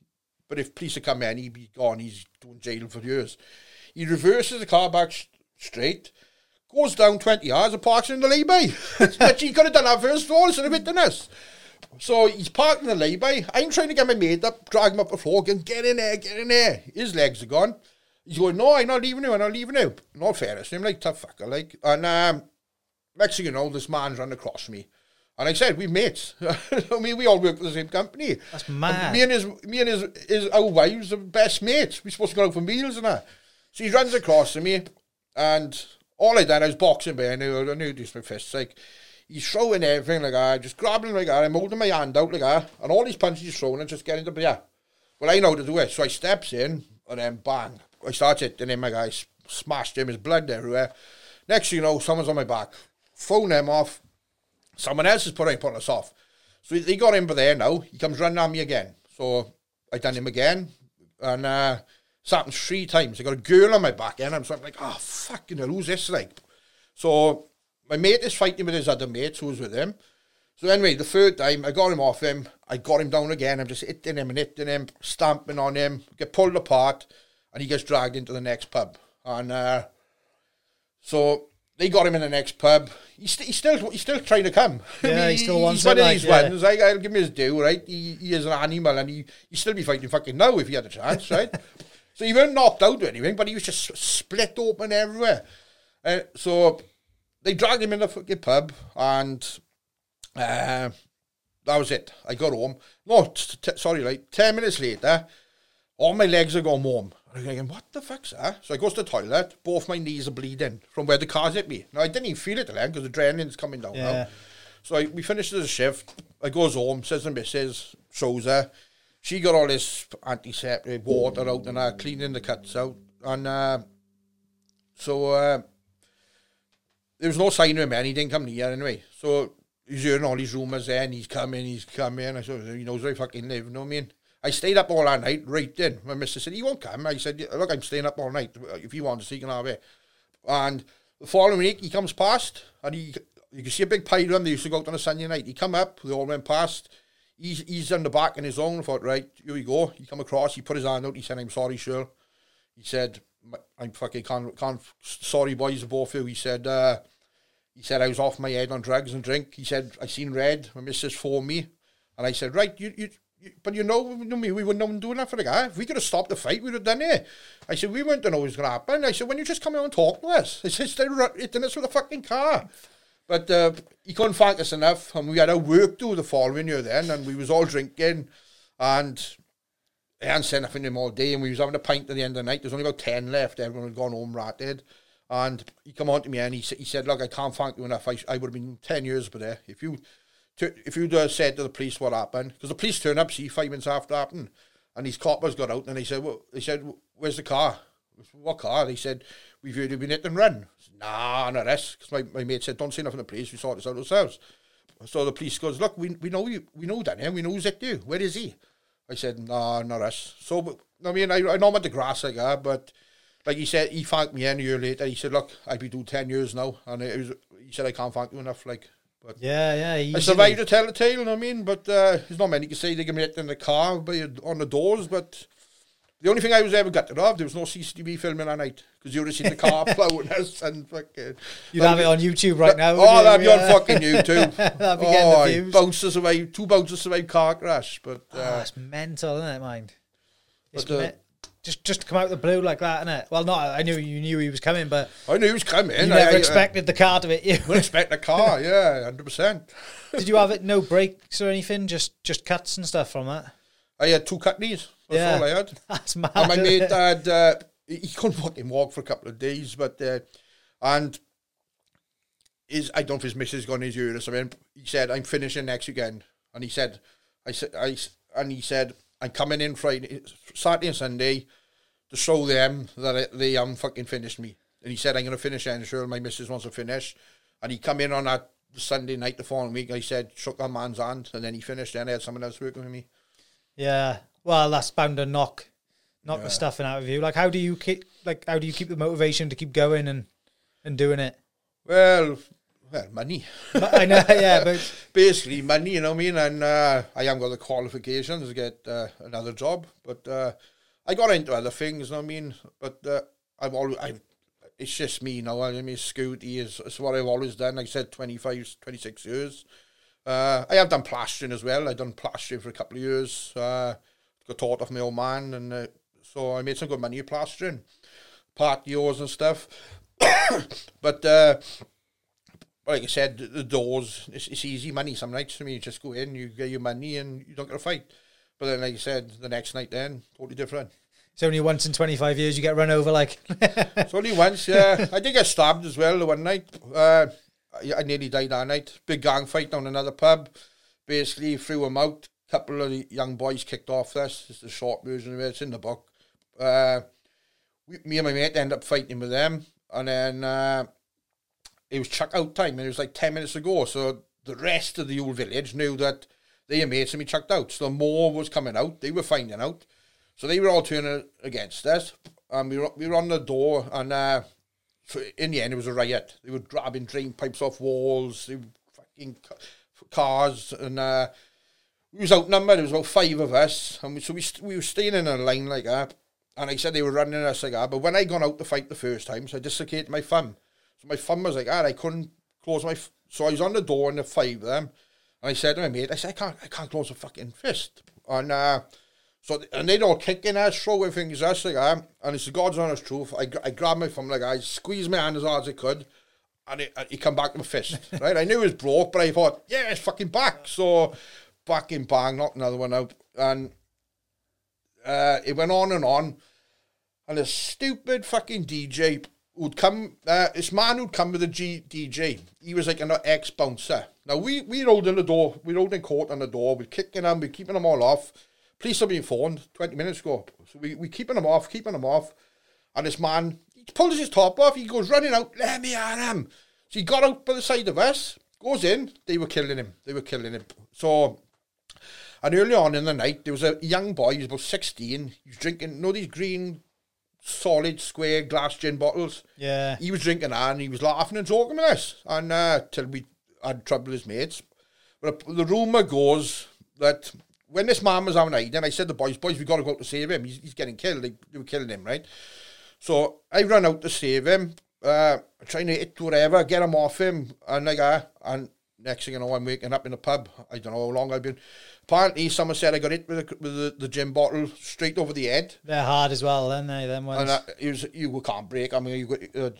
but if police had come in, he'd be gone. He's doing jail for years. He reverses the car back straight goes down 20 yards and parks in the lay-by. but he could have done that first of all instead of hitting us. So he's parked in the lay-by. I'm trying to get my mate up, drag him up the floor, going, get in there, get in there. His legs are gone. He's going, no, I'm not leaving you, I'm not leaving you. Not fairness, I'm like, tough fucker, like. And um, next thing you know, this man's run across me. And I said, we're mates. I mean, we all work for the same company. That's mad. And me and his, me and his, his, our wives are best mates. We're supposed to go out for meals and that. So he runs across to me, and all I did, I was boxing, but I knew, I knew this my fists. Like, he's throwing everything like that, just grabbing like that, I'm holding my hand out like that, and all these punches he's throwing and just getting the, yeah. Well, I know to do it, so I steps in, and then bang, I start hitting him, my guy smashed him, his blood everywhere. Next you know, someone's on my back, phone him off, someone else is putting, putting us off. So they got him by there now, he comes running on me again. So I done him again, and uh, it's happened three times. I got a girl on my back and I'm sort of like, oh, fucking hell, who's this like? So my mate is fighting with his other mates who was with him. So anyway, the third time, I got him off him. I got him down again. I'm just hitting him and hitting him, stamping on him, get pulled apart, and he gets dragged into the next pub. And uh, so they got him in the next pub. He's, st- he's still he's still trying to come. Yeah, he still wants he's one it, of like, these yeah. ones. I, I'll give him his due, right? He, he is an animal, and he he still be fighting fucking now if he had a chance, right? so he weren't knocked out or anything, but he was just split open everywhere. Uh, so they dragged him in the fucking pub, and uh, that was it. I got home. No, t- t- sorry, like ten minutes later, all my legs are gone warm. I'm thinking, what the fuck's that? So I goes to the toilet, both my knees are bleeding from where the cars hit me. Now, I didn't even feel it then because the adrenaline's coming down Yeah. now. So I, we finished the shift. I goes home, says the missus, shows her. She got all this antiseptic water out and uh, cleaning the cuts out. And uh, so uh, there was no sign of him and he didn't come near anyway. So he's hearing all these rumours there and he's coming, he's coming. I said, he knows where I fucking live, you know what I mean? I stayed up all that night, right in. My missus said, he won't come. I said, look, I'm staying up all night. If you want to see, you can have it. And the following week, he comes past and he, you can see a big pile of them. They used to go out on a Sunday night. He come up, they all went past. He's, he's on the back in his own. I thought, right, here we go. He come across, he put his hand out, he said, I'm sorry, Shirl. He said, I'm fucking can't, can't sorry boys, both of you. He said, uh, he said I was off my head on drugs and drink. He said I seen red. My missus phoned me, and I said, right, you, you, you but you know, you know me, we wouldn't have doing that for the guy. If we could have stopped the fight, we'd have done it. I said we to know what was going to happen. I said when you just come out and talk to us, I said instead of hitting us with a fucking car. But uh, he couldn't thank us enough, and we had our work do the following year then, and we was all drinking, and I hadn't said nothing to him all day, and we was having a pint at the end of the night. There's only about ten left. Everyone had gone home ratted, and he come on to me and he, he said, "Look, I can't thank you enough. I, I would have been ten years but there if you." If you'd uh, said to the police what happened, because the police turned up, see, five minutes after it happened, and these coppers got out and they said, well, they said, where's the car? What car? They said, we've heard you've been hit and run. Said, nah, not this. Because my, my mate said, don't say nothing to the police. We sort this out ourselves. So the police goes, look, we, we know you, we know Daniel, we know who's hit you. Where is he? I said, nah, not us. So, I mean, I, I know I'm at the grass like that, but like he said, he thanked me a year later. He said, look, I've been doing 10 years now. And it was, he said, I can't thank you enough. Like, but yeah, yeah. I survived to tell the tale, you know what I mean? But uh, there's not many you can say they can hit in the car by, on the doors, but the only thing I was ever gutted of, there was no CCTV filming that night because you would have seen the car plowing us and fucking. You'd have it on YouTube right now. Oh, that'd be on fucking YouTube. That'd be oh, getting the views. bouncers away, two bouncers away car crash. But Oh, uh, it's mental, isn't it, mind? It's But, uh, me- just just to come out of the blue like that, isn't it? Well, not I knew you knew he was coming, but I knew he was coming. you I, never I, expected the car to hit you. Would expect the car, yeah, hundred percent. Did you have it no brakes or anything? Just just cuts and stuff from that. I had two cut knees. That's Yeah. all I had. That's mad. And my mate it? had uh, he couldn't fucking walk for a couple of days, but uh, and his I don't know if his missus in his ear or something. He said, "I'm finishing next weekend," and he said, "I said I and he said I'm coming in Friday, Saturday and Sunday to show them that I, they um fucking finished me." And he said, "I'm gonna finish Ensure. My missus wants to finish," and he come in on that Sunday night the following week. I said, shook that man's hand, and then he finished. Then I had someone else working with me. Yeah. Well, that's bound to knock knock Yeah. the stuffing out of you. Like, how do you keep like how do you keep the motivation to keep going and and doing it? Well, well, money. I know, yeah, but basically money, you know what I mean? And uh, I haven't got the qualifications to get uh, another job, but uh, I got into other things, you know what I mean? But uh, I've always, I've, it's just me now. I mean, Scooty is, is what I've always done. Like I said, 25, 26 years. Uh, I have done plastering as well. I've done plastering for a couple of years. Uh, got taught off my old man, and uh, so I made some good money plastering, patios and stuff. but uh, like I said, the doors, it's, it's easy money some nights for me. You just go in, you get your money, and you don't get a fight. But then, like you said, the next night then, totally different. it's only once in twenty five years you get run over. Like, It's only once, yeah. I did get stabbed as well the one night. Uh, I, I nearly died that night. Big gang fight down another pub. Basically, threw them out. couple of young boys kicked off this. It's the short version of it. It's in the book. Uh, we, me and my mate ended up fighting with them. And then uh, it was chuck out time. And it was like 10 minutes ago. So the rest of the old village knew that their mates had been chucked out. So more was coming out. They were finding out. So they were all turning against us. And we were, we were on the door. And uh, so in the end, it was a riot. They were grabbing drain pipes off walls. They were fucking cars. And uh, we was outnumbered. There was about five of us. And we, so we, we were staying in a line like that. And I said they were running us like that. But when I gone out to fight the first time, so I dislocated my thumb. So my thumb was like that. I couldn't close my... F- so I was on the door and the five of them. I said to my mate, I said, I can't, I can't close a fucking fist. And uh, so, and they'd all kicking us, throwing things at us like that. And it's the God's honest truth. I, I grabbed my thumb like I squeezed my hand as hard as I could. And it, come back to my fist, right? I knew it was broke, but I thought, yeah, it's fucking back. So, back in bang, knocked another one out. And uh, it went on and on. And a stupid fucking DJ who'd come, uh, this man who'd come with a G- DJ, he was like an ex bouncer. Now, we, we're holding the door, we're holding court on the door, we're kicking them, we're keeping them all off. Police have been phoned 20 minutes ago. So we, we keeping them off, keeping them off. And this man, he pulls his top off, he goes running out, let me at him. So he got out by the side of us, goes in, they were killing him. They were killing him. So and early on in the night, there was a young boy, he was about 16. He was drinking, you know, these green, solid, square glass gin bottles. yeah, He was drinking that and he was laughing and talking with us. And uh, till we had trouble with his mates. But the rumour goes that when this man was having a hiding, I said to the boys, boys, we got to go out to save him. He's, he's getting killed. They, they were killing him, right? So I ran out to save him, uh, trying to hit whatever, get him off him. And like, uh, and next thing you know, I'm waking up in a pub. I don't know how long I've been. Apparently, someone said I got hit with, a, with the, the gin bottle straight over the head. they're hard as well, aren't they? Them ones. And uh, was, you can't break. I mean, you got, uh,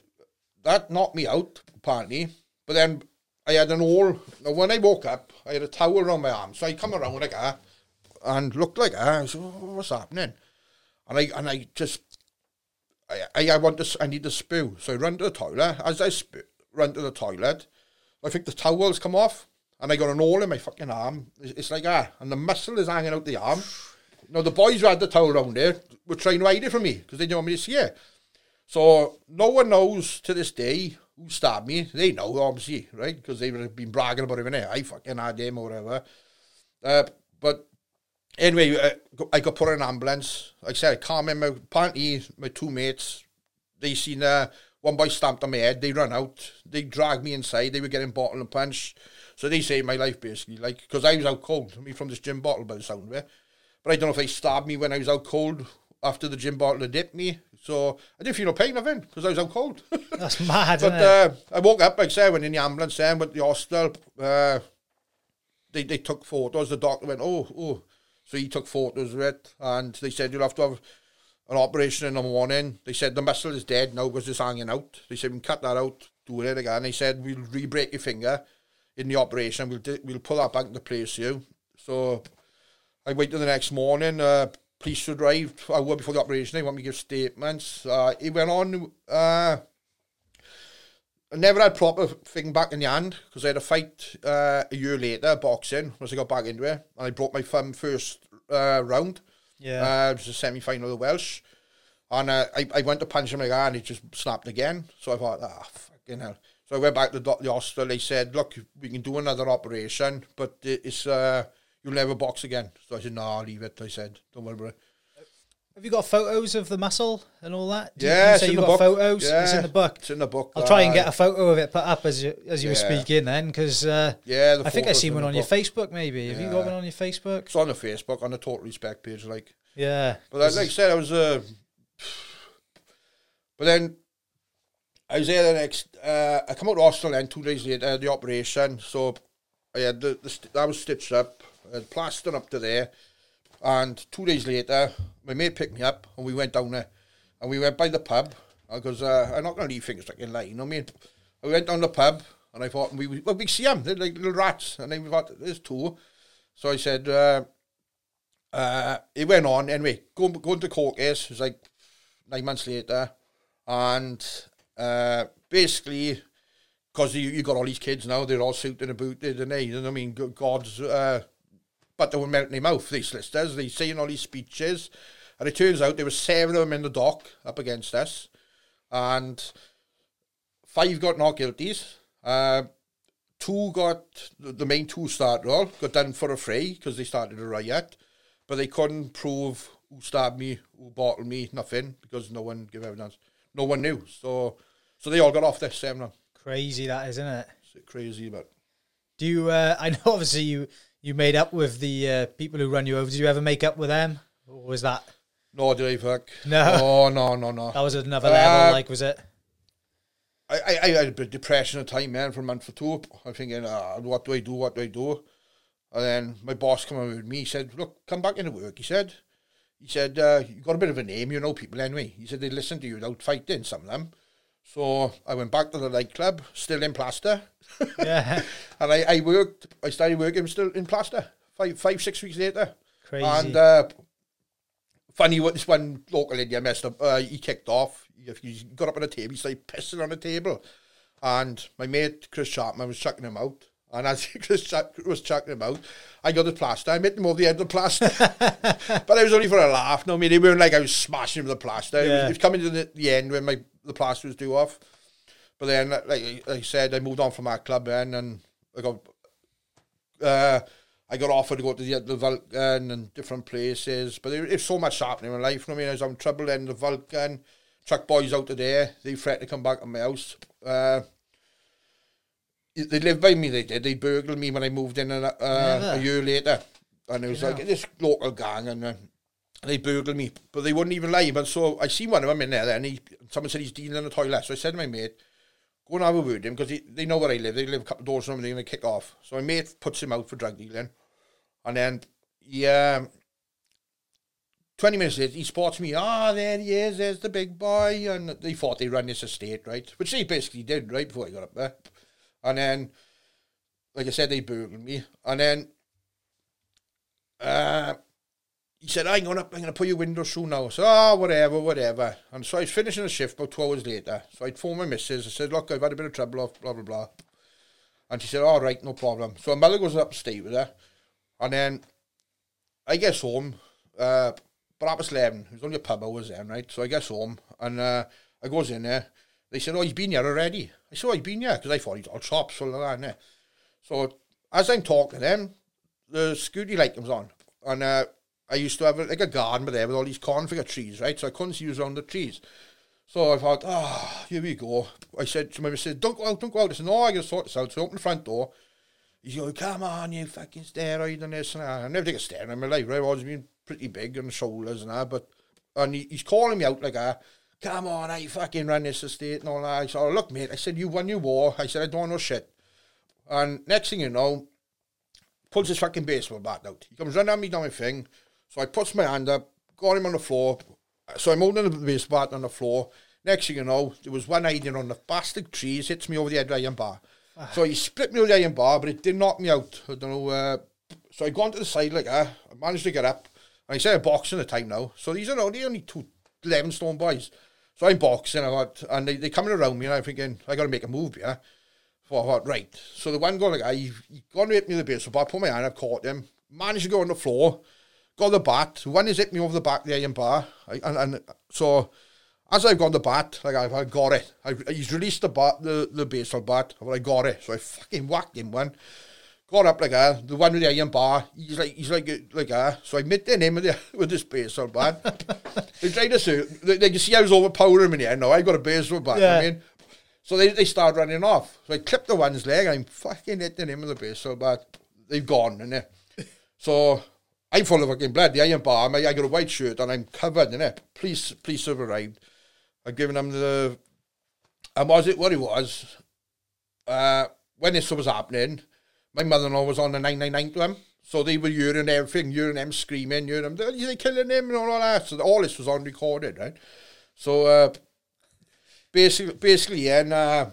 that knocked me out, apparently. But then I had an all. Now, when I woke up, I had a towel around my arm. So I come around like that and looked like that. I said, oh, what's happening? And I and I just, I, I, want to, I need to spew. So I run to the toilet. As I sp- run to the toilet, I think the towel's come off. And I got an hole in my fucking arm. It's, it's like that. And the muscle is hanging out the arm. Now, the boys who had the towel around there were trying to hide it from me because they didn't want me to see it. So no one knows to this day who stabbed me. They know, obviously, right? Because they would have been bragging about it, in I fucking had him or whatever. Uh, but anyway, uh, I got put in an ambulance. Like I said, I can't remember. Apparently, my two mates, they seen uh, one boy stamped on my head. They run out. They dragged me inside. They were getting bottle and punch. So they saved my life, basically. Like, because I was out cold. I mean, from this gym bottle by the sound of it. But I don't know if they stabbed me when I was out cold after the gym bottle had dipped me. So I didn't feel no pain of it because I was out cold. That's mad, but isn't uh, I woke up, like I said, went in the ambulance then, went to the hospital. Uh, they, they took photos. The doctor went, oh, oh. So he took photos of it and they said you'll have to have an operation in the morning. They said the muscle is dead now because it's hanging out. They said we can cut that out, do it again. They said we'll re-break your finger in the operation. We'll we'll pull that back into place you. So I waited the next morning. Uh, police arrived a hour before the operation. They want me to give statements. Uh, it went on. Uh, I never had proper thing back in the hand because I had a fight uh, a year later, boxing, once I got back into it. And I broke my thumb first uh, round. Yeah. Uh, it was a semi final of the Welsh. And uh, I, I went to punch him again and he just snapped again. So I thought, ah, fucking hell. So I went back to the, the hospital. They said, look, we can do another operation, but it's uh, you'll never box again. So I said, no, I'll leave it. I said, don't worry about it. Have you got photos of the muscle and all that? Did Yeah, you you the got book. photos. It's in the book. It's in the book. I'll try and get a photo of it put up as you as you were speaking then, because uh, Yeah, I think I seen one on your. Facebook. Maybe have you got one on your Facebook? It's on the Facebook, on the Total Respect page, like. Yeah, But like, like I said, I was uh, but then I was there the next. Uh, I come out of hospital then two days later, the operation. So I had the, the st- I was stitched up, had plaster up to there, and two days later, my mate picked me up and we went down there, and we went by the pub because uh, I'm not going to leave things like in line. You know I mean? I went down the pub and I thought and we well we see them, they're like little rats, and then we thought there's two. So I said. Uh, uh, it went on anyway. Going going to court case it was like nine months later, and uh, basically because you you got all these kids now, they're all suited and booted, and they, you know what I mean, God's. Uh, but they were melting their mouth. These solicitors, they saying all these speeches, and it turns out there were seven of them in the dock up against us, and five got not guilties. Uh, two got the main two started all got done for a free because they started a riot, but they couldn't prove who stabbed me, who bottled me, nothing because no one gave evidence. No one knew. So so they all got off this seven. crazy that isn't it? It's crazy, but Do you? Uh, I know obviously you you made up with the uh, people who run you over. Did you ever make up with them, or was that no, did I fuck? No. Oh no, no, no. that was another level? Uh, Like was it? I, I, I had a bit of depression at the time, man, for a month or two. I'm thinking, uh, what do I do? What do I do? And then my boss came over with me. He said, look, come back into work. He said, he said, uh, you got a bit of a name, you know people anyway. He said, they listen to you without fighting, some of them. So I went back to the nightclub, still in plaster. Yeah, And I, I worked, I started working still in plaster, five, five six weeks later. crazy. And uh, funny what this one local Indian messed up. Uh, he kicked off. He, he got up on the table. He started pissing on the table, and my mate Chris Chapman was chucking him out. And as Chuck was chucking him out, I got the plaster. I hit him over the head with the plaster, but I was only for a laugh. No, I mean, they weren't like I was smashing him with the plaster. It, was, it was coming to the, the end when my the plaster was due off. But then, like, like I said, I moved on from that club then, and I got uh, I got offered to go to the, the Vulcan and different places, but there, there's so much happening in life. You know I mean, I was having trouble then the Vulcan, truck boys out of there, they threatened to come back to my house. Uh, they lived by me, they did. They burgled me when I moved in uh, a year later. And it was like this local gang, and uh, they burgled me, but they wouldn't even lie. But so I seen one of them in there, and he, someone said he's dealing in the toilet. So I said to my mate, go and have a word with him because they know where I live. They live a couple of doors from me. They're to kick off. So my mate puts him out for drug dealing. And then yeah. um, 20 minutes later, he spots me. Ah, there he is. There's the big boy. And they thought they run this estate, right? Which they basically did, right, before I got up there. And then like I said, they burgled me, and then uh, he said, "I'm going up. I'm going to put your window through now." So, oh, whatever, whatever. And so I was finishing the shift about two hours later. So I'd phone my missus. I said, "Look, I've had a bit of trouble off, blah blah blah." And she said, "All right, no problem." So my mother goes up to stay with her, and then I guess home. Uh, but half was eleven. It was only a pub I was then, right? So I guess home, and uh, I goes in there. They said, "Oh, he's been here already." I said, "Oh, he's been here," because I thought he's all chops, so like that. So as I'm talking to them, the security light comes on, and uh, I used to have like a garden with there with all these conifer trees, right? So I couldn't see who's around the trees. So I thought, ah, here we go. I said to my missus, don't go out, don't go out. I said, no, I got to sort this out. So I opened the front door. He's going, come on, you fucking steroid and this and that. I never take a steroid in my life, right? I've always been pretty big on the shoulders and that, but and he, he's calling me out like, ah, come on, I fucking run this estate and all that. I said, oh, look, mate, I said, you won your war. I said, I don't want no shit. And next thing you know, pulls his fucking baseball bat out. He comes running at me down my thing. So I puts my hand up, got him on the floor. So I'm holding the baseball bat on the floor. Next thing you know, there was one hiding on the bastard trees, hits me over the head with iron bar. So he split me with the iron bar, but it did knock me out. I don't know. Uh, so I gone to the side like that. I managed to get up. And I said boxing the time now. So these are only, only two 11 stone boys. So I'm boxing, I got, and they, they coming around me, and I'm thinking, I got to make a move. So I thought, right. So the one like, he, he gone to hit me with the baseball bat, put my hand, I've caught him, managed to go on the floor, got the bat. One has hit me over the back the iron bar, I, and, and so as I've got the bat, like I've, I got it. I, he's released the bat, the, the baseball bat, but I got it. So I fucking whacked him one. Got up like that. The one with the iron bar, he's like he's like like that. So I met him with the, with this baseball bat. they tried to say they, they can see I was overpowering him in the end. No, I got a baseball bat. Yeah. I mean, so they they start running off. So I clipped the one's leg. I'm fucking hitting him with the baseball bat. They've gone, and so I'm full of fucking blood. The iron bar. I, I got a white shirt and I'm covered in it. Police police have arrived. I've given them the. And was it what it was? Uh, when this was happening, my mother-in-law was on the 999 to him. So they were hearing everything, hearing them screaming, hearing them, they killing him and all that. So all this was on recorded, right? So uh, basically, basically, and uh,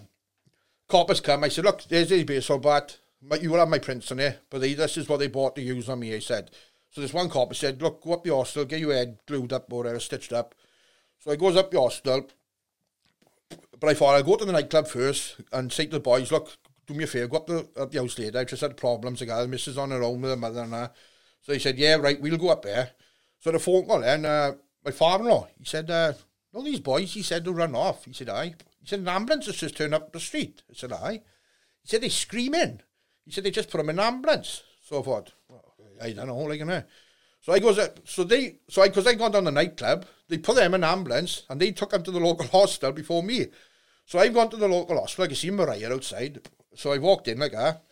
coppers come. I said, look, there's his baseball bat. You will have my prints on it, but they, this is what they bought to use on me. I said. So this one copper said, look, go up the hostel, get your head glued up or whatever, stitched up. So I goes up the hostel, but I thought I'll go to the nightclub first and say to the boys, look, do me a favour, go up the, the house later. I've just had problems. I got the missus on her own with her mother and that. So he said, yeah, right, we'll go up there. So the phone call and uh, my father-in-law, he said, uh, no, these boys, he said, they'll run off. He said, aye. He said, an ambulance has just turned up the street. I said, aye. He said, they're screaming. He said, they just put them in an ambulance. So I thought, I don't know, like, you know. So I goes, up, so they, so I, because I gone down the nightclub, they put them in an ambulance and they took them to the local hospital before me. So I've gone to the local hospital, I can see Mariah outside. So I walked in like that.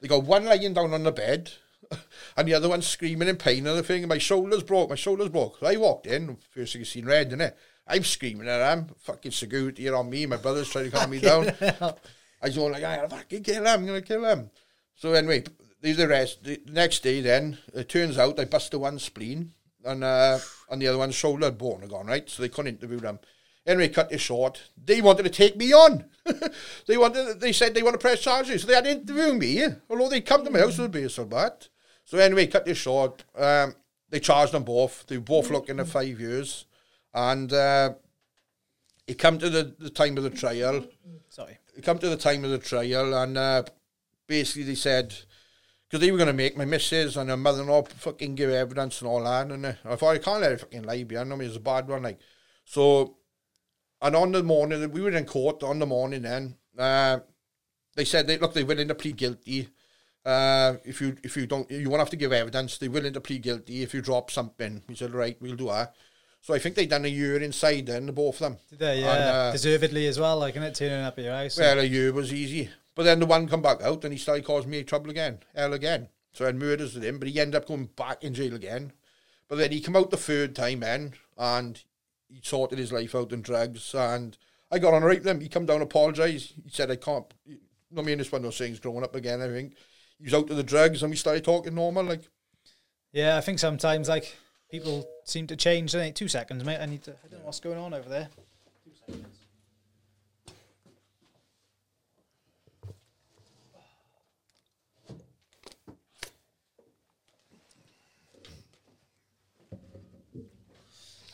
They got one lying down on the bed and the other one screaming in pain and the thing. And my shoulders broke, my shoulders broke. So I walked in, first thing you seen red, innit? I'm screaming at them, fucking security are on me, my brother's trying to calm me down. I was going like, I'm gonna fucking kill him, I'm gonna kill him. So anyway, these the rest. The next day then, it turns out I busted one spleen and uh, and the other one's shoulder bone had gone, right? So they couldn't interview them. Anyway, cut this short. They wanted to take me on. they wanted. They said they want to press charges. So they had to interview me, although they come to my house with a baseball bat. So anyway, cut this short. Um, they charged them both. They were both looking at five years. And uh, it come to the, the time of the trial. Sorry. It come to the time of the trial, and uh, basically they said because they were going to make my missus and her mother-in-law fucking give evidence and all that, and uh, I thought I can't let it fucking lie behind them. It's a bad one, like so. And on the morning, we were in court on the morning. Then uh, they said they look, they're willing to plead guilty. Uh, if you if you don't, you won't have to give evidence. They're willing to plead guilty if you drop something. We said, right, we'll do that. So I think they done a year inside then, the both of them. Did they? Yeah, And, uh, deservedly as well. Like, isn't it turning up at your house? Well, a year was easy. But then the one come back out and he started causing me trouble again, hell again. So I had murders with him, but he ended up going back in jail again. But then he come out the third time then and he sorted his life out in drugs and I got on right with him. He come down apologise. He said I can't not me and this one those things growing up again, I think. He was out of the drugs and we started talking normal, like Yeah, I think sometimes like people seem to change. They? Two seconds, mate. I need to. I don't know what's going on over there. Two seconds.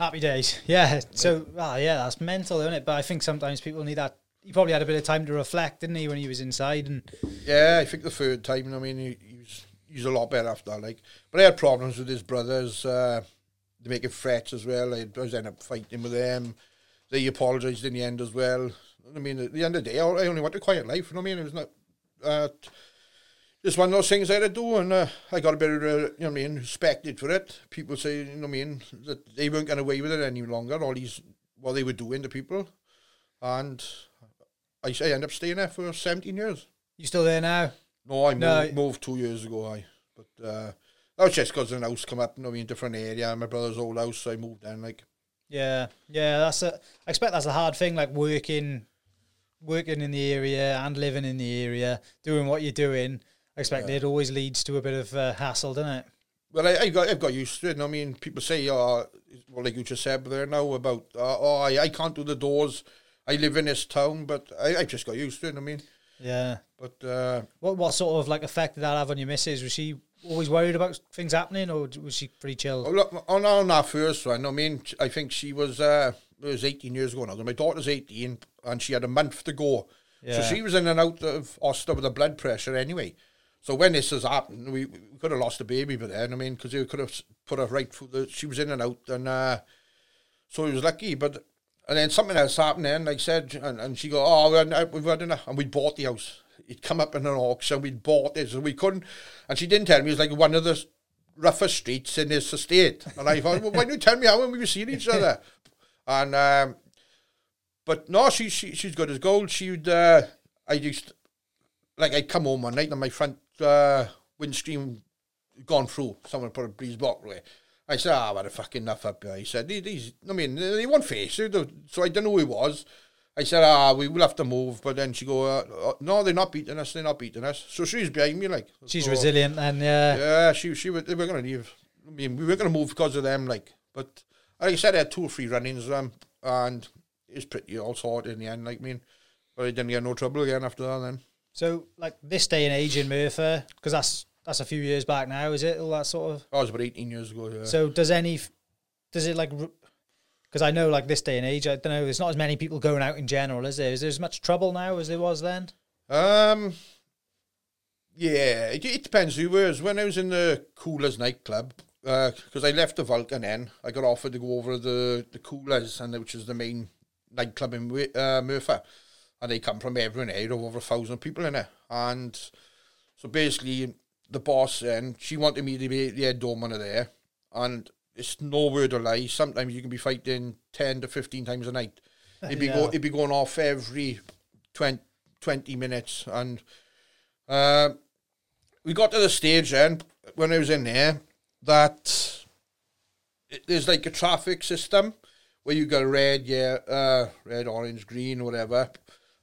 Happy days. Yeah. So, ah, yeah, that's mental, isn't it? But I think sometimes people need that. He probably had a bit of time to reflect, didn't he, when he was inside? And Yeah, I think the third time. I mean, he, he was he's a lot better after that. Like, but I had problems with his brothers. Uh, they making threats as well. I, was ending up fighting with them. They apologised in the end as well. I mean, at the end of the day, I only want a quiet life. You know what I mean? It was not. Uh, just one of those things I had to do, and uh, I got a bit of, uh, you know what I mean, respected for it. People say, you know what I mean, that they weren't getting away with it any longer, all these, what they were doing to people. And I, I ended up staying there for 17 years. you still there now? No, I No. moved, moved two years ago. I but uh, that was just because an house come up, you know, in a different area. My brother's old house, so I moved in. Like, Yeah, yeah. That's a. I expect that's a hard thing, like working, working in the area and living in the area, doing what you're doing. I expect Yeah. it always leads to a bit of uh, hassle, doesn't it? well, I, I got I've got used to it. I mean, people say, oh, well, like you just said there now about, uh, oh, I, I can't do the doors. I live in this town, but I, I just got used to it. you know what I mean, Yeah. but uh, What what sort of like effect did that have on your missus? Was she always worried about things happening, or was she pretty chill? Oh, look, on, on our first one, I mean, I think she was, uh, it was 18 years ago now. My daughter's 18 and she had a month to go. Yeah. So she was in and out of hospital with a blood pressure anyway. So when this has happened, we, we could have lost the baby by then. I mean, because they could have put her right through the, she was in and out. And uh, so he was lucky. But, and then something else happened then, like I said, and, and she go, oh, we're- we've had enough. And we bought the house. It come up in an auction. We'd bought it. So we couldn't, and she didn't tell me it was like one of the roughest streets in this estate. And I thought, well, why don't you tell me how when we were seeing each other? And, um, but no, she, she she's good as gold. She'd, uh, I used, like, I'd come home one night and my front uh, windscreen gone through. Someone put a breeze block away. I said, ah, I've had a fucking enough up here. He said, these, I mean, they won't face. So I don't know who he was. I said, ah, we will have to move. But then she go, uh, uh, no, they're not beating us. They're not beating us. So she's behind me, like. She's so- resilient, and yeah, yeah, she she was, they were gonna leave. I mean, we were gonna move because of them, like. But like I said, I had two or three run-ins them, and it was pretty all sorted in the end. Like, I mean, but I didn't get no trouble again after that. Then So, like this day and age in Merthyr, because that's that's a few years back now, is it? All that sort of. that was about eighteen years ago. Yeah. So, does any, does it like, because I know like this day and age, I don't know, there's not as many people going out in general, is there? Is there as much trouble now as there was then? Um, yeah, it, it depends who was. When I was in the Coolers nightclub, because I left the Vulcan then, I got offered to go over the the Coolers, and which is the main nightclub in uh, Merthyr, and they come from everywhere. There over a thousand people in it, and so basically the boss and she wanted me to be the head doorman of there, and it's no word of lie. Sometimes you can be fighting ten to fifteen times a night. It'd be Yeah. go, it'd be going off every 20, 20 minutes, and uh, we got to the stage then when I was in there that it, there's like a traffic system where you got red, yeah, uh, red, orange, green, whatever,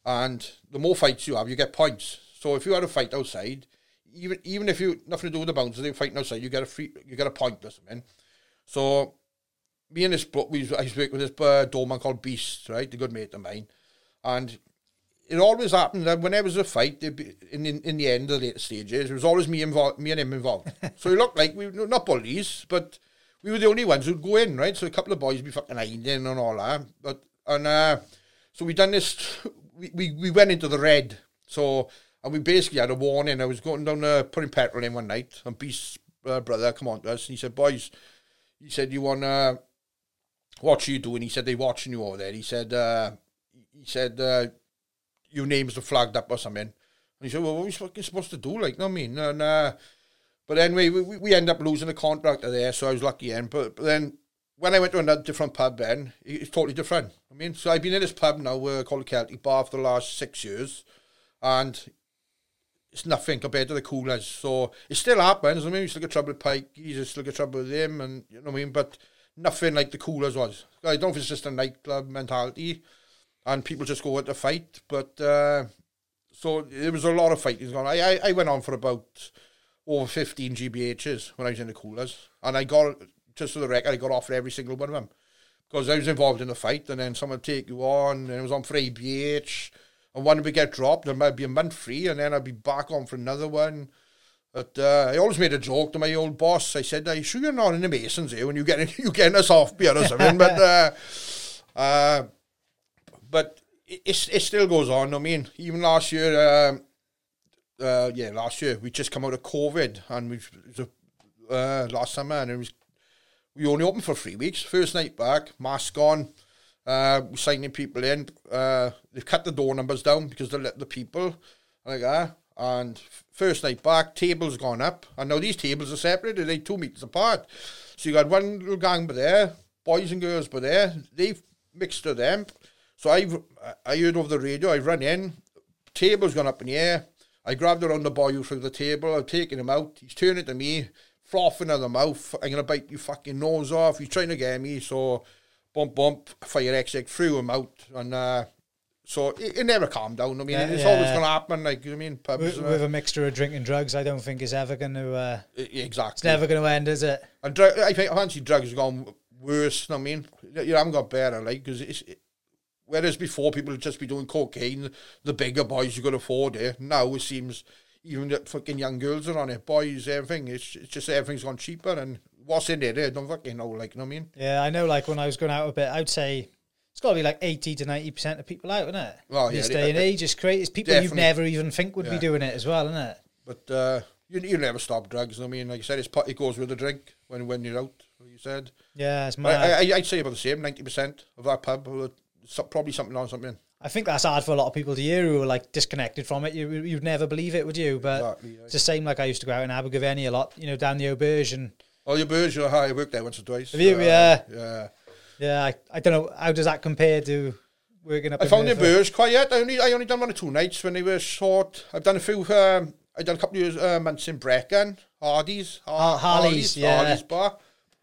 and the more fights you have, you get points. So if you had a fight outside, even even if you nothing to do with the bouncers, they're fighting outside, you get a free, you get a point or something. So me and this bloke, we I spoke with this uh, doorman called Beast, right, a good mate of mine, and it always happened that when there was a fight, be, in, in in the end of the later stages, it was always me involved, me and him involved. so it looked like we were not bullies, but we were the only ones who'd go in, right? So a couple of boys would be fucking hiding and all that, but and uh, so we done this. We, we we went into the red, so and we basically had a warning. I was going down uh, putting petrol in one night, and Beast's uh, brother come on to us, and he said, "Boys," he said, "You want to." What you doing? He said they watching you over there. He said, uh, he said, uh, your names are flagged up or something. And he said, well, what are we fucking supposed to do? Like, know what I mean? And, uh, but anyway, we, we, end up losing a contractor there, so I was lucky in. But, but then when I went to another different pub then, it's totally different. I mean, so I've been in this pub now uh, called Celtic Bar for the last six years, and it's nothing compared to the coolers. So it still happens. I mean, we still get trouble with Pike, you still get trouble with him, and you know what I mean? But nothing like the coolers was. I don't know if it's just a nightclub mentality, and people just go out to fight. But uh, so there was a lot of fighting going on. I, I, I went on for about over 15 GBHs when I was in the coolers, and I got, just for the record, I got off for every single one of them. Because I was involved in the fight, and then someone take you on, and it was on for ABH, and one would get dropped, and I'd be a month free, and then I'd be back on for another one. But uh, I always made a joke to my old boss. I said, "Are you sure you're not in the Masons here when you get you getting us off beer or something?" but uh, uh, but it, it still goes on. I mean, even last year, um, uh, yeah, last year we just come out of COVID and we uh, last summer and it was we only opened for three weeks. First night back, mask on, uh, signing people in. Uh, they've cut the door numbers down because they let the people like that. And first night back, tables gone up, and now these tables are separated. They're two meters apart. So you got one little gang by there, boys and girls by there. They've mixed to them. So I've I heard over the radio. I've run in, table's gone up in the air. I grabbed around the boy through the table. I've taken him out. He's turning to me, frothing at the mouth. I'm gonna bite your fucking nose off. You're trying to get me. So bump bump, fire exit, threw him out, and uh, so it, it, never calmed down. I mean, yeah, it's yeah. always going to happen. Like I mean, pubs, with, with, a mixture of drinking drugs, I don't think is ever going to. Uh, exactly, it's never going to end, is it? And dr- I think I fancy drugs have gone worse. I mean, you haven't got better, like because it's. It, whereas before people would just be doing cocaine, the bigger boys you could afford it. Now it seems even the fucking young girls are on it. Boys, everything. It's, it's just everything's gone cheaper and what's in it? I don't fucking know. Like, you know what I mean? Yeah, I know. Like when I was going out a bit, I'd say it's got to be like 80 to 90% of people out, isn't it? Well, yeah. This day and age, it's crazy. It's people you'd never even think would yeah. be doing it as well, isn't it? But uh, you, you never stop drugs. I mean, like I said, it's, part. it goes with the drink when, when you're out, like you said. Yeah, it's mad. I, I, I'd say about the same, 90% of that pub, probably something on something. I think that's hard for a lot of people to hear who are like disconnected from it. You, you'd never believe it, would you? But exactly, yeah. it's the same like I used to go out in Abergavenny a lot, you know, down the auberge and. Oh, the auberge, you know, how I worked there once or twice. Have you? Uh, yeah. Yeah. Yeah, I, I don't know. How does that compare to working up. I found the Burrs quiet. I only I only done one or two nights when they were short. I've done a few. Um, I done a couple of years, uh, months in Brecon, Hardy's, Har- Harley's, yeah, Harley's bar.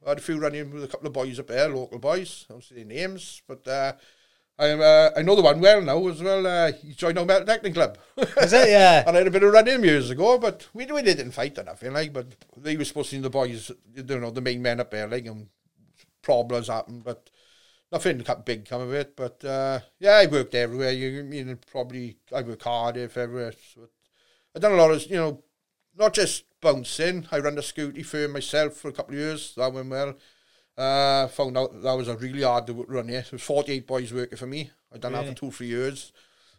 I had a few running with a couple of boys up there, local boys. I don't say their names, but uh, I uh, I know the one well now as well. Uh, he joined our Melton Acting Club. Is it? Yeah. and I had a bit of running years ago, but we we didn't fight or nothing like. But they were supposed to be the boys, you know, the main men up there, like, and problems happened. But nothing big come of it, but uh, yeah, I worked everywhere. You mean probably I worked Cardiff everywhere. So I done a lot of you know, not just bouncing. I ran a scooty firm myself for a couple of years. That went well. Uh, found out that was a really hard to run. Yeah, there was forty eight boys working for me. I done really? that for two three years.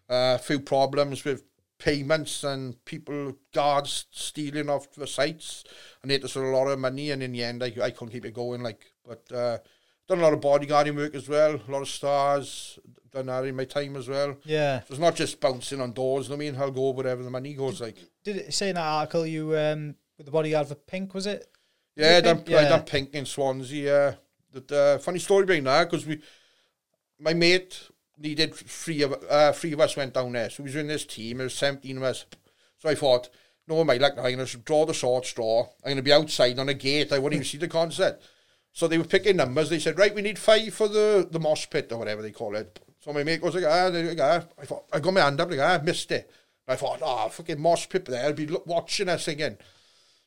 A uh, few problems with payments and people guards stealing off the sites and it was a lot of money and in the end I, I couldn't keep it going like but uh, done a lot of bodyguarding work as well, a lot of stars, done that in my time as well. Yeah. So it's not just bouncing on doors, I mean, I'll go wherever the money goes like. Did it say in that article you um with the bodyguard for Pink, was it? Yeah, done, yeah. I done Pink in Swansea, yeah. That uh, funny story behind that, because we my mate needed three of uh, three of us went down there. So we was in this team, there was seventeen of us. So I thought, no, my luck, I'm gonna draw the short straw. I'm gonna be outside on a gate, I wouldn't even see the concert. So they were picking numbers. They said, right, we need five for the, the mosh pit or whatever they call it. So my mate goes like, ah, there you go. I thought, I got my hand up like, ah, I missed it. And I thought, ah, oh, fucking mosh pit there. I'll be watching us again.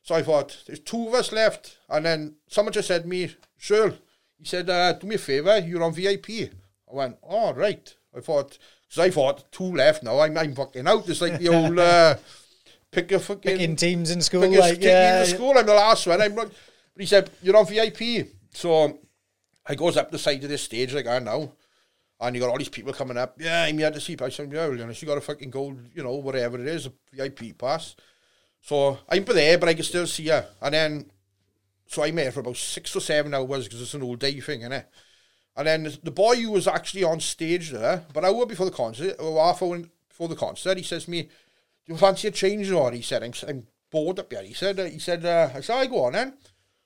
So I thought, there's two of us left. And then someone just said to me, Shirl, he said, uh, do me a favour, you're on VIP. I went, oh, right. I thought, because I thought, two left now, I'm, I'm fucking out. It's like the old uh, pick a fucking... Picking teams in school. Like, yeah, in school, I'm the last one. I'm not, but he said, you're on VIP. So I goes up the side of this stage like I know. And you got all these people coming up. Yeah, I'm here to see. I said, yeah, well, you got a fucking gold, you know, whatever it is, a VIP pass. So I'm there, but I can still see her. And then, so I'm here for about six or seven hours because it's an all day thing, innit? And then the boy who was actually on stage there, but I hour before the concert, or half hour before the concert, he says to me, "Do you fancy a change or?" He said, "I'm, I'm bored up here." He said, uh, "He said, uh, I said, I go on then."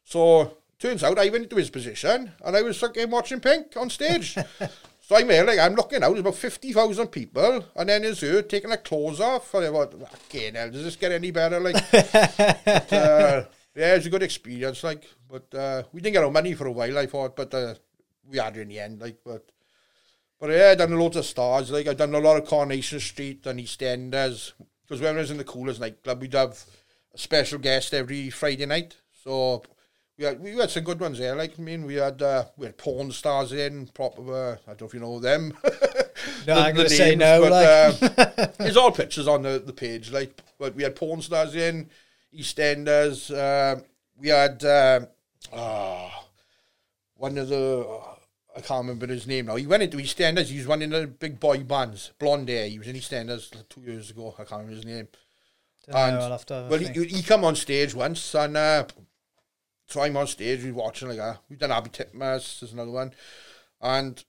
So Turns out I went into his position and I was fucking watching Pink on stage. so I'm here, like, I'm looking out, there's about 50,000 people, and then there's her taking her clothes off. And I thought, fucking hell, does this get any better? Like, but, uh, yeah, it's a good experience, like, but uh, we didn't get our money for a while, I thought, but uh, we had it in the end, like, but. But yeah, I done loads of stars. Like I've done a lot of Coronation Street and EastEnders. Because when I was in the Coolers nightclub, we'd have a special guest every Friday night. So we had, we had some good ones there. Like I mean, we had uh, we had porn stars in proper. Uh, I don't know if you know them. no, the, I'm going to say no. But, like. uh, there's all pictures on the, the page. Like, but we had porn stars in. EastEnders. Uh, we had uh, ah, one of the I can't remember his name now. He went into EastEnders. He was one of the big boy bands, blonde hair. He was in EastEnders two years ago. I can't remember his name. Don't know, And- I'll have to have Well, think. he, he come on stage once, and uh, so I'm on stage. We're watching like that. We've done Abi Titmuss. There's another one, and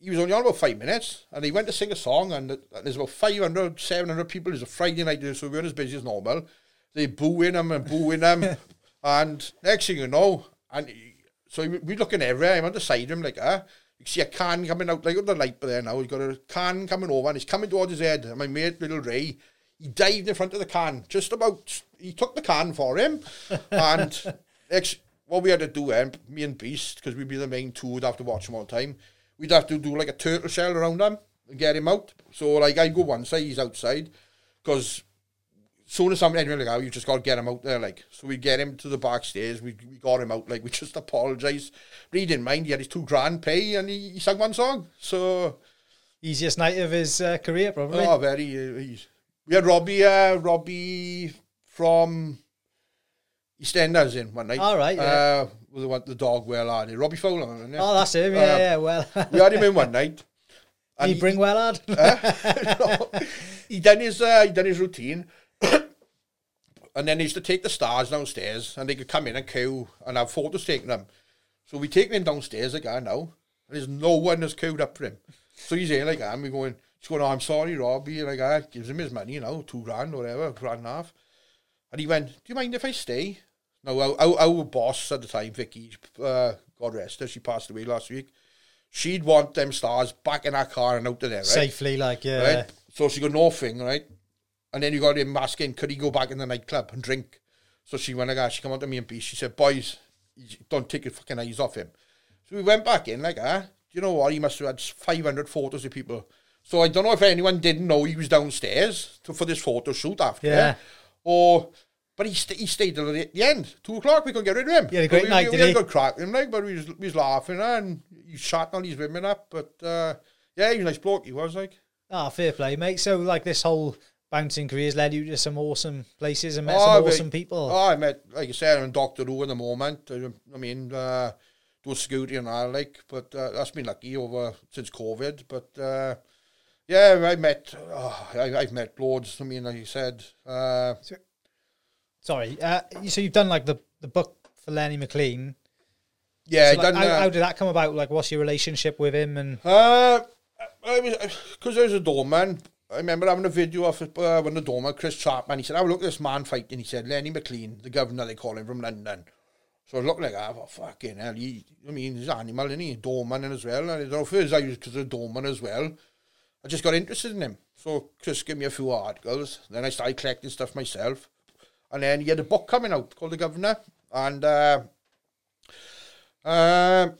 he was only on about five minutes, and he went to sing a song, and th- there's about 500, 700 people. It's a Friday night, so we're as busy as normal. They booing him and booing him, and next thing you know, and he, so we- we're looking everywhere. I'm on the side of him like ah. You see a can coming out, like on the light there now. He's got a can coming over and he's coming towards his head. And my mate, little Ray, he dived in front of the can, just about, he took the can for him. and next, what we had to do, um, me and Beast, because we'd be the main two, would have to watch him all the time. We'd have to do like a turtle shell around him and get him out. So, like, I go one side, he's outside, because soon as something anything like that, you just got to get him out there, like. So we get him to the backstage, we, we got him out, like, we just apologised. But he didn't mind, he had his two grand pay and he, he sang one song. So, Easiest night of his uh, career, probably. oh, very, uh, we had Robbie, uh, Robbie from EastEnders in one night. All right, yeah. Uh, with the, one- the dog well on it. Robbie Fowler, it? Oh, that's him. Yeah, Uh, yeah. Well, we had him in one night. Did he he- bring well, lad? no, he done his uh, he done his routine, and then he used to take the stars downstairs, and they could come in and queue and have photos taken them. So we take him downstairs again now, and there's no one that's queued up for him. So he's here like we going, he's going, oh, I'm sorry, Robbie, like that, gives him his money, you know, two grand or whatever, grand and a half. And he went, do you mind if I stay? No, our, our, boss at the time, Vicky, uh, God rest her, she passed away last week. She'd want them stars back in her car and out of there, right? Safely, like, yeah. right? So she got no thing, right? And then you got him asking, could he go back in the nightclub and drink? So she went like, she come on to me and B. She said, boys, don't take your fucking eyes off him. So we went back in like, ah, do you know what? He must have had 500 photos of people. So I don't know if anyone didn't know he was downstairs to, for this photo shoot after. Yeah. Or, but he, st- he stayed till the, the end. Two o'clock, we couldn't get rid of him. He had a great we, night, we, we had he? a good crack with him, like, but we was, we was laughing and he shot all these women up. But, uh, yeah, he was a nice bloke, he was like. Ah, fair play, mate. So, like, this whole bouncing career's led you to some awesome places and met Oh, some but- awesome people. Oh, I met, like I said, I'm Doctor Who in the moment. I, I mean, uh, do security and all, like, but uh, that's been lucky over since COVID. But uh, yeah, I met, oh, I, I've met loads. I mean, like you said, uh, Sorry. Uh, so, you've done, like, the, the book for Lenny McLean. yeah, So, like, how, how did that come about? Like, what's your relationship with him? And Uh, I was because I was a doorman. I remember having a video of uh, when the doorman Chris Chapman. He said, "I look this man fighting." He said, "Lenny McLean, the governor they call him from London." So I was looking like that. Oh, fucking hell! He, I mean, he's an animal, isn't he? Doorman as well. And I don't know was I was because of doorman as well. I just got interested in him. So Chris gave me a few articles. Then I started collecting stuff myself. And then he had a book coming out called The Governor. And uh, um,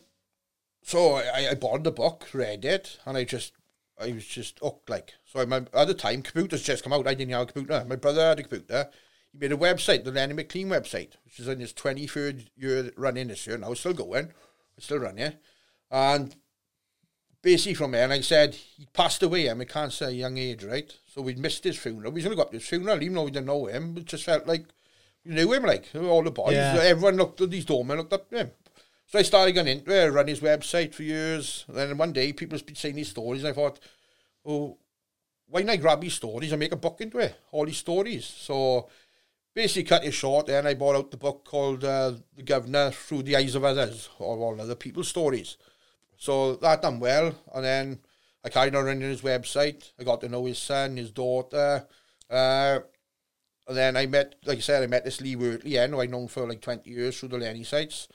so I, I bought the book, read it, and I just, I was just hooked. Like, so my, at the time, computers just come out. I didn't have a computer. My brother had a computer. He made a website, the Lenny McLean website, which is in his 23rd year running this year now. It's still going. It's still running. And basically from there, and I said, he passed away at my cancer young age, right? So we'd missed his funeral. We was going to go up to his funeral, even though we didn't know him. It just felt like we knew him, like, all the boys. Yeah. Everyone looked at these doormen, looked up to him. So I started going into it, run his website for years. And then one day, people been saying these stories. And I thought, oh, why not grab these stories and make a book into it? All these stories. So basically, cut it short. Then I bought out the book called uh, The Governor Through the Eyes of Others, or all other people's stories. So that done well. And then I carried on running his website. I got to know his son, his daughter. Uh, and then I met, like I said, I met this Lee Wortley, yeah, who I'd known for like 20 years through the Lenny sites.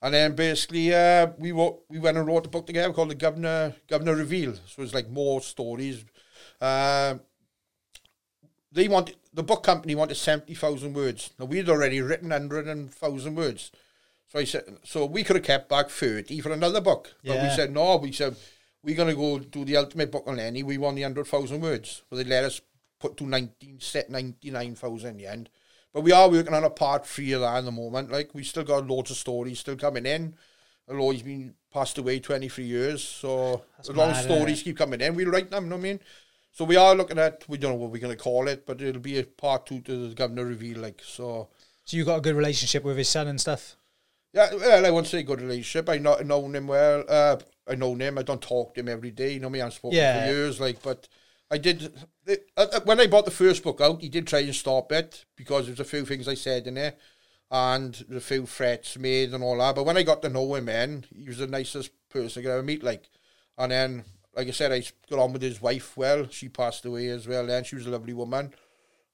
And then basically, uh, we wrote, we went and wrote a book together called the Governor Governor Reveal. So it's like more stories. Uh, they wanted the book company wanted seventy thousand words. Now we'd already written hundred and thousand words. So I said, so we could have kept back thirty for another book. But we said no. We said we're gonna go do the ultimate book on Lenny. We want the hundred thousand words. So they let us put to nineteen set ninety nine thousand in the end. But we are working on a part three of that at the moment. Like we still got loads of stories still coming in. Although he's been passed away twenty three years, so as long as stories keep coming in, we'll write them. You know what I mean? So we are looking at we don't know what we're going to call it, but it'll be a part two to the governor reveal. Like so, So you got a good relationship with his son and stuff. Yeah, well, I won't say good relationship. I not known him well. Uh, I know him. I don't talk to him every day. You know me. I haven't spoken Yeah. for years. Like, but I did. uh, uh, when I bought the first book out, he did try and stop it because there's a few things I said in there, and a few threats made and all that. But when I got to know him, then he was the nicest person I could ever meet. Like, and then, like I said, I got on with his wife. Well, she passed away as well. Then she was a lovely woman.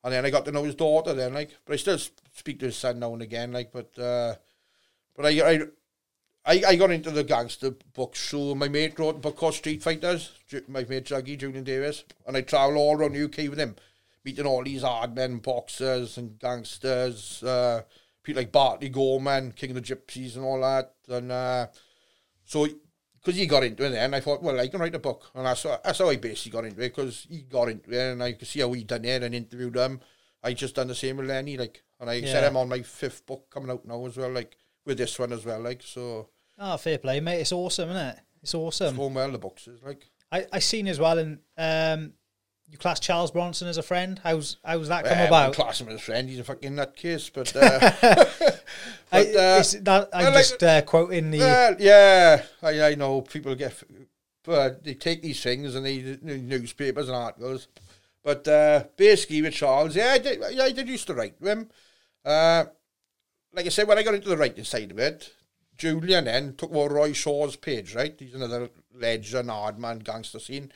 And then I got to know his daughter. Then, like, but I still speak to his son now and again. Like, but. uh but I, I, I, I got into the gangster books through my mate wrote a book called Street Fighters, my mate Juggy, Julian Davis, and I travel all around the UK with him, meeting all these hard men, boxers and gangsters, uh, people like Bartley Gorman, King of the Gypsies and all that, and uh, so because he got into it then, I thought, well, I can write a book, and that's, how- that's how I basically got into it, because he got into it, and I could see how he done it and interviewed him. I just done the same with Lenny, like, and I said Yeah. I'm on my fifth book coming out now as well, like, with this one as well, like, so Oh, fair play, mate. It's awesome, isn't it? It's awesome. it's going well, the boxes, like. I I seen as well, and um, you class Charles Bronson as a friend. How's how's that come about? Class him as a friend. He's a fucking nutcase, but uh, I, but, uh, it's that, I'm well, like- just uh, quoting the. well, yeah, I, I know people get, but they take these things and they the newspapers and articles. But uh, basically with Charles, yeah, I did, yeah, I did used to write with him. Uh, like I said, when I got into the writing side of it, Julian then took over Roy Shaw's page, right? He's another legend, hard man, gangster scene.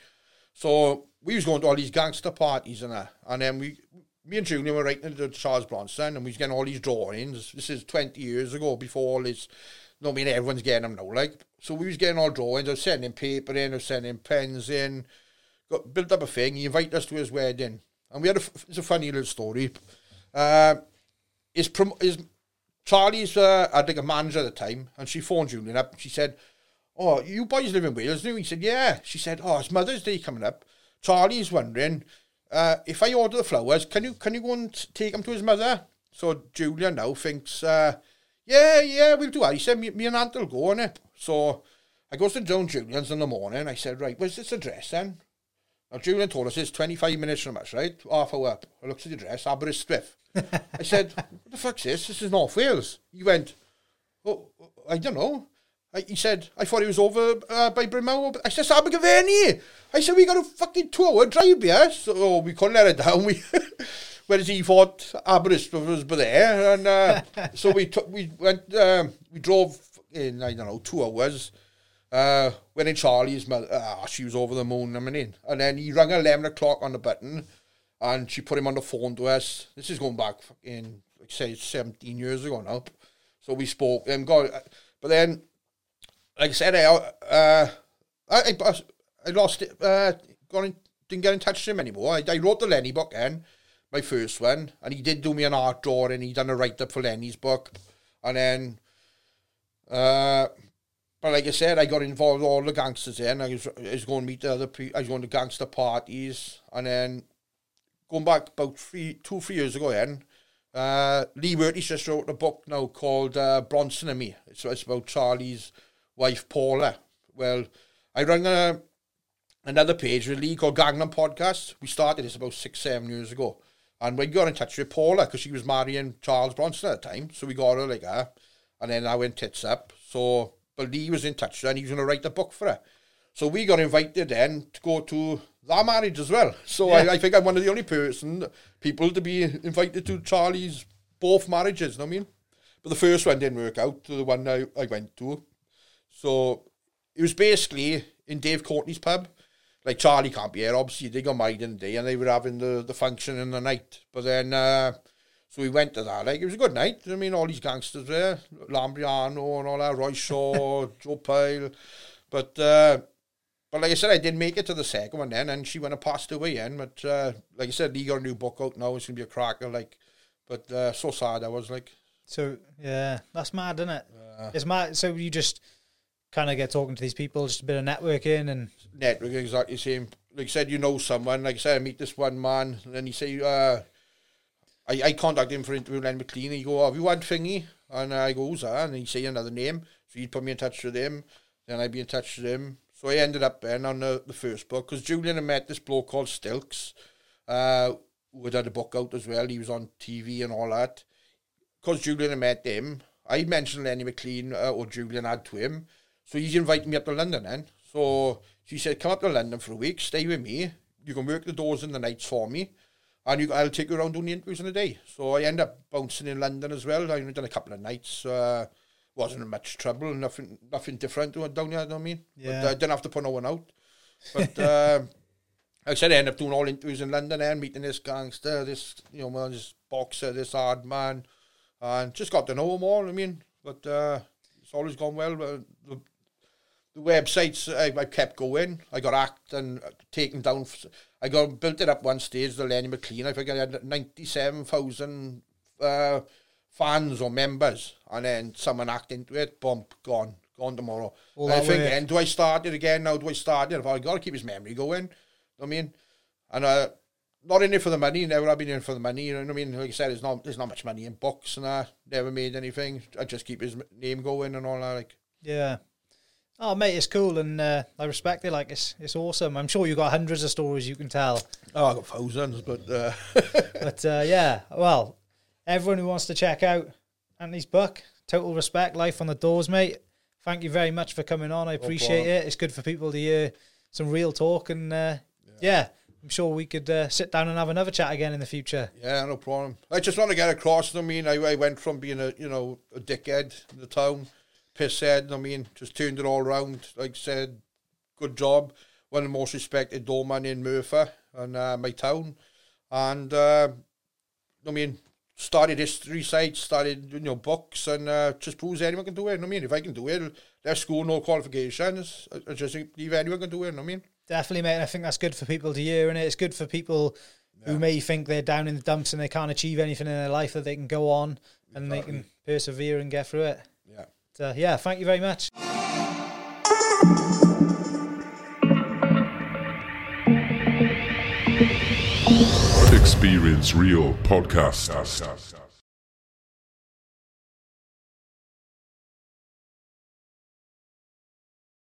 So we was going to all these gangster parties and that, and then we, me and Julian were writing to Charles Bronson, and we was getting all these drawings. This is twenty years ago, before all this. No, I mean everyone's getting them now. Like, so we was getting all drawings. I was sending paper in, I was sending pens in. Got built up a thing. He invited us to his wedding, and we had a, It's a funny little story. Uh, his prom- his Charlie's uh, had like a manager at the time, and she phoned Julian up. She said, "Oh, you boys live in Wales, do you?" He said, "Yeah." She said, "Oh, it's Mother's Day coming up. Charlie's wondering uh, if I order the flowers, can you can you go and take them to his mother?" So Julian now thinks, uh, "Yeah, yeah, we'll do that." He said, "Me, me and Aunt will go on it." So I goes to Joan Julian's in the morning. I said, "Right, where's this address then?" Now Julian told us it's 25 minutes from us, right? Half hour up. I looked at the address, Aberystwyth. I said, what the fuck's this? This is North Wales. He went, oh, I don't know. I, he said, I thought he was over uh, by Brynmawr. I said, Abergavenny. I said, we got a fucking two-hour drive here. So we couldn't let it down. We, whereas he thought Aberystwyth was by there. And uh, so we took, we went, um, we drove in, I don't know, two hours. Uh, when in Charlie's mother, ah, she was over the moon, I mean, in. And then he rang 11 o'clock on the button and she put him on the phone to us. This is going back in, like, say, 17 years ago now. So we spoke and got, but then, like I said, I, uh, I, I, I lost it, uh, got in, didn't get in touch with him anymore. I, I wrote the Lenny book then, my first one, and he did do me an art drawing, he done a write up for Lenny's book. And then, uh, but like I said, I got involved with all the gangsters then. I was, I was going to meet the other people, I was going to gangster parties, and then going back about three, two, three years ago then, uh, Lee Wortley's just wrote a book now called uh, Bronson and Me. It's, it's about Charlie's wife, Paula. Well, I run a, another page with Lee called Gangnam Podcast. We started this about six, seven years ago. And we got in touch with Paula because she was marrying Charles Bronson at the time. So we got her like her. And then I went tits up. So, but Lee was in touch and he was going to write a book for her. So we got invited then to go to that marriage as well. So Yeah. I, I think I'm one of the only person, people to be invited to Charlie's both marriages, know what I mean? But the first one didn't work out, the one I, I went to. So it was basically in Dave Courtney's pub. Like Charlie can't be here, obviously they got married in the day and they were having the, the function in the night. But then uh, so we went to that. Like it was a good night. I mean all these gangsters there, Lambrianou and all that, Roy Shaw, Joe Pyle. But uh, but like I said, I did make it to the second one then, and she went and passed away in. But uh, like I said, Lee got a new book out now. It's gonna be a cracker. Like, but uh, so sad I was like. So yeah, that's mad, isn't it? it's mad. So you just kind of get talking to these people, just a bit of networking, and network exactly the same. Like I said, you know someone. Like I said, I meet this one man, and then he say, uh, I, I contact him for interview Len McLean. And he go, have you had thingy? And I go, who's that? And he say another name. So he'd put me in touch with him. Then I'd be in touch with him. So I ended up then on the, the first book because Julian had met this bloke called Stilks, uh, who had had a book out as well. He was on TV and all that. because Julian had met him, I mentioned Lenny McLean, uh, or Julian had to him. So he's invited me up to London then. So she said, come up to London for a week, stay with me. You can work the doors in the nights for me. And you, I'll take you around doing the interviews in a day. So I end up bouncing in London as well. I've done a couple of nights. Uh, wasn't in much trouble, nothing nothing different down here, you know what I mean? Yeah. But I uh, didn't have to put no one out. But uh, like I said, I ended up doing all interviews in London and meeting this gangster, this, you know, this boxer, this hard man, and just got to know them all, I mean. But uh, it's always gone well. Uh, the, the websites, I, I kept going. I got hacked and taken down. I got built it up one stage, the Lenny McLean. I think I had 97,000 uh, fans or members, and then someone hacked into it, bump, gone, gone tomorrow. All And I think, and do I start it again now? Do I start it? If I've got to keep his memory going. I mean, and uh, not in it for the money. Never have been in for the money. You know what I mean? Like I said, there's not there's not much money in books, and I never made anything. I just keep his name going and all that. Like, Yeah. Oh, mate, it's cool, and uh, I respect it. Like, it's it's awesome. I'm sure you got hundreds of stories you can tell. oh, I got thousands, but uh, But uh, yeah, well, everyone who wants to check out Anthony's book, Total Respect, Life on the Doors, mate. Thank you very much for coming on. I appreciate it. It's good for people to hear some real talk, and uh, yeah. I'm sure we could uh, sit down and have another chat again in the future. yeah, no problem. I just want to get across. I mean, I, I went from being a you know a dickhead in the town, pisshead. I mean, just turned it all around. Like I said, good job. One of the most respected doorman in Merthyr and uh, my town, and uh, I mean, started history sites, started you know books, and uh, just proves anyone can do it. You know I mean, if I can do it, left school, no qualifications. I, just believe anyone can do it. You know I mean, Definitely, mate. and I think that's good for people to hear, and it's good for people who may think they're down in the dumps and they can't achieve anything in their life that they can go on and they can persevere and get through it. yeah. So, yeah, thank you very much. Experience Real Podcast.